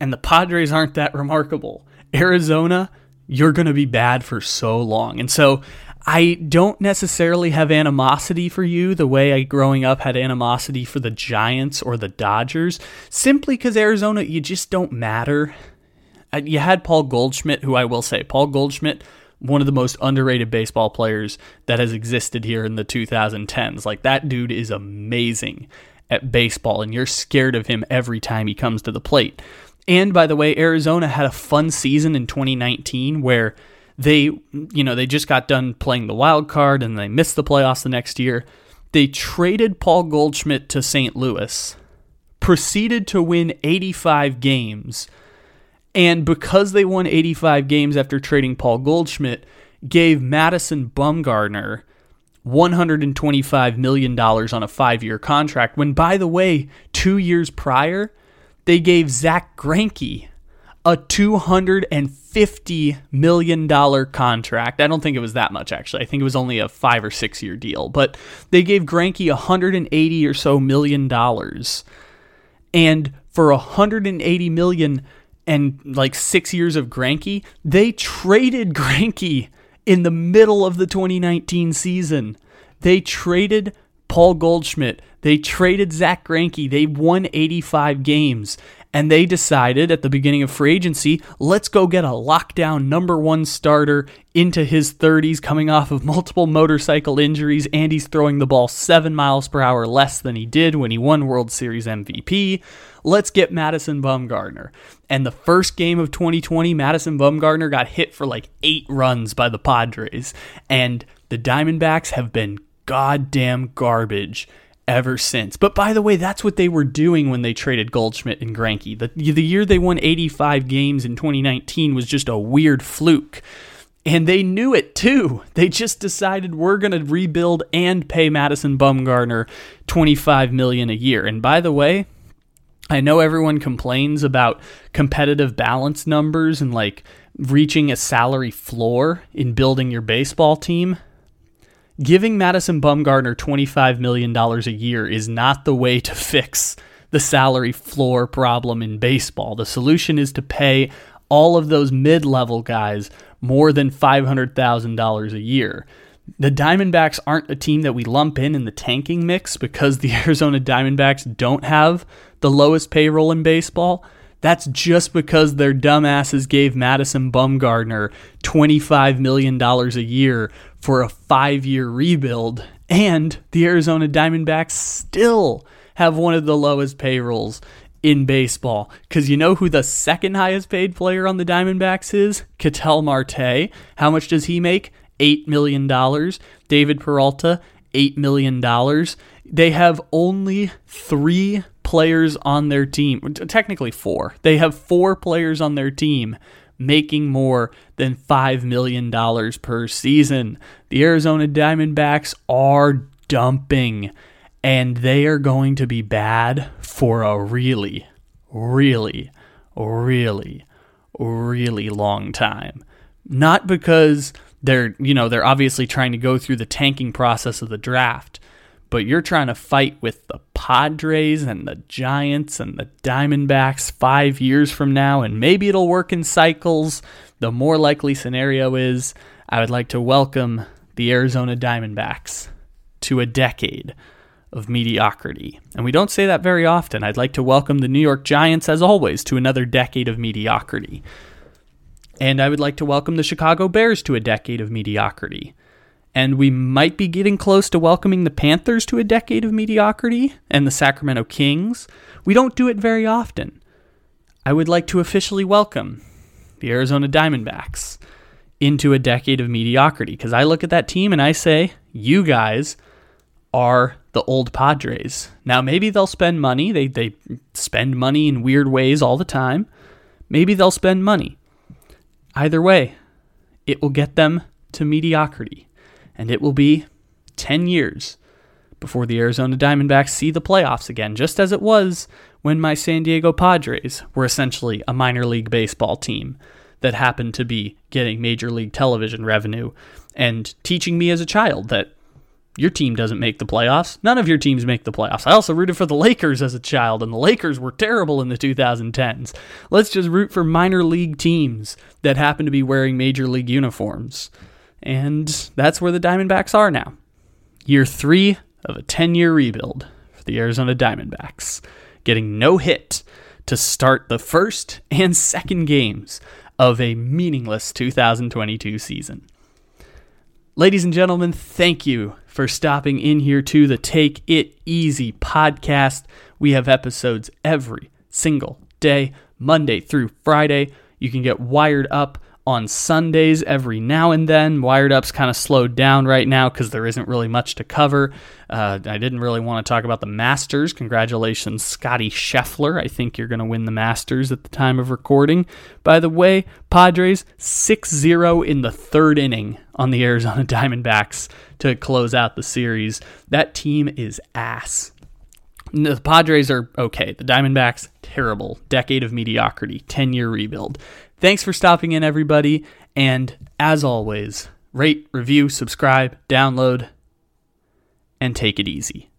[SPEAKER 1] And the Padres aren't that remarkable. Arizona, you're going to be bad for so long. And so I don't necessarily have animosity for you the way I growing up had animosity for the Giants or the Dodgers, simply because Arizona, you just don't matter. Uh, you had Paul Goldschmidt, who I will say, Paul Goldschmidt, one of the most underrated baseball players that has existed here in the 2010s. Like, that dude is amazing at baseball, and you're scared of him every time he comes to the plate. And by the way, Arizona had a fun season in 2019 where they, you know, they just got done playing the wild card and they missed the playoffs the next year. They traded Paul Goldschmidt to St. Louis, proceeded to win 85 games, and because they won 85 games after trading Paul Goldschmidt, gave Madison Bumgarner $125 million on a five year contract. When, by the way, two years prior, they gave Zack Greinke a $250 million contract. I don't think it was that much, actually. I think it was only a five or six year deal. But they gave Greinke 180 or so million dollars. And for 180 million and like six years of Greinke, they traded Greinke in the middle of the 2019 season. They traded Paul Goldschmidt. They traded Zack Greinke. They won 85 games. And they decided at the beginning of free agency, let's go get a lockdown number one starter into his 30s, coming off of multiple motorcycle injuries, and he's throwing the ball seven miles per hour less than he did when he won World Series MVP. Let's get Madison Bumgarner. And the first game of 2020, Madison Bumgarner got hit for like eight runs by the Padres. And the Diamondbacks have been goddamn garbage ever since. But by the way, that's what they were doing when they traded Goldschmidt and Greinke. The, the year they won 85 games in 2019 was just a weird fluke. And they knew it too. They just decided we're going to rebuild and pay Madison Bumgarner 25 million a year. And by the way, I know everyone complains about competitive balance numbers and like reaching a salary floor in building your baseball team. Giving Madison Bumgarner $25 million a year is not the way to fix the salary floor problem in baseball. The solution is to pay all of those mid level guys more than $500,000 a year. The Diamondbacks aren't a team that we lump in in the tanking mix because the [LAUGHS] Arizona Diamondbacks don't have the lowest payroll in baseball. That's just because their dumbasses gave Madison Bumgarner $25 million a year for a five year rebuild, and the Arizona Diamondbacks still have one of the lowest payrolls in baseball. Because you know who the second highest paid player on the Diamondbacks is? Ketel Marte. How much does he make? $8 million. David Peralta, $8 million. They have only three players on their team, technically four. They have four players on their team making more than $5 million per season. The Arizona Diamondbacks are dumping, and they are going to be bad for a really, really, really, really long time. Not because they're, you know, they're obviously trying to go through the tanking process of the draft, but you're trying to fight with the Padres and the Giants and the Diamondbacks five years from now, and maybe it'll work in cycles. The more likely scenario is I would like to welcome the Arizona Diamondbacks to a decade of mediocrity. And we don't say that very often. I'd like to welcome the New York Giants, as always, to another decade of mediocrity. And I would like to welcome the Chicago Bears to a decade of mediocrity and we might be getting close to welcoming the Panthers to a decade of mediocrity and the Sacramento Kings. We don't do it very often. I would like to officially welcome the Arizona Diamondbacks into a decade of mediocrity because I look at that team and I say, you guys are the old Padres. Now, maybe they'll spend money. They, they spend money in weird ways all the time. Maybe they'll spend money. Either way, it will get them to mediocrity. And it will be 10 years before the Arizona Diamondbacks see the playoffs again, just as it was when my San Diego Padres were essentially a minor league baseball team that happened to be getting major league television revenue and teaching me as a child that your team doesn't make the playoffs. None of your teams make the playoffs. I also rooted for the Lakers as a child, and the Lakers were terrible in the 2010s. Let's just root for minor league teams that happen to be wearing major league uniforms. And that's where the Diamondbacks are now. Year three of a 10 year rebuild for the Arizona Diamondbacks, getting no hit to start the first and second games of a meaningless 2022 season. Ladies and gentlemen, thank you for stopping in here to the Take It Easy podcast. We have episodes every single day, Monday through Friday. You can get wired up on Sundays every now and then. Wired Up's kind of slowed down right now because there isn't really much to cover. Uh, I didn't really want to talk about the Masters. Congratulations, Scottie Scheffler. I think you're going to win the Masters at the time of recording. By the way, Padres 6 0 in the third inning on the Arizona [LAUGHS] Diamondbacks to close out the series. That team is ass. The Padres are okay. The Diamondbacks, terrible. Decade of mediocrity, 10 year rebuild. Thanks for stopping in, everybody. And as always, rate, review, subscribe, download, and take it easy.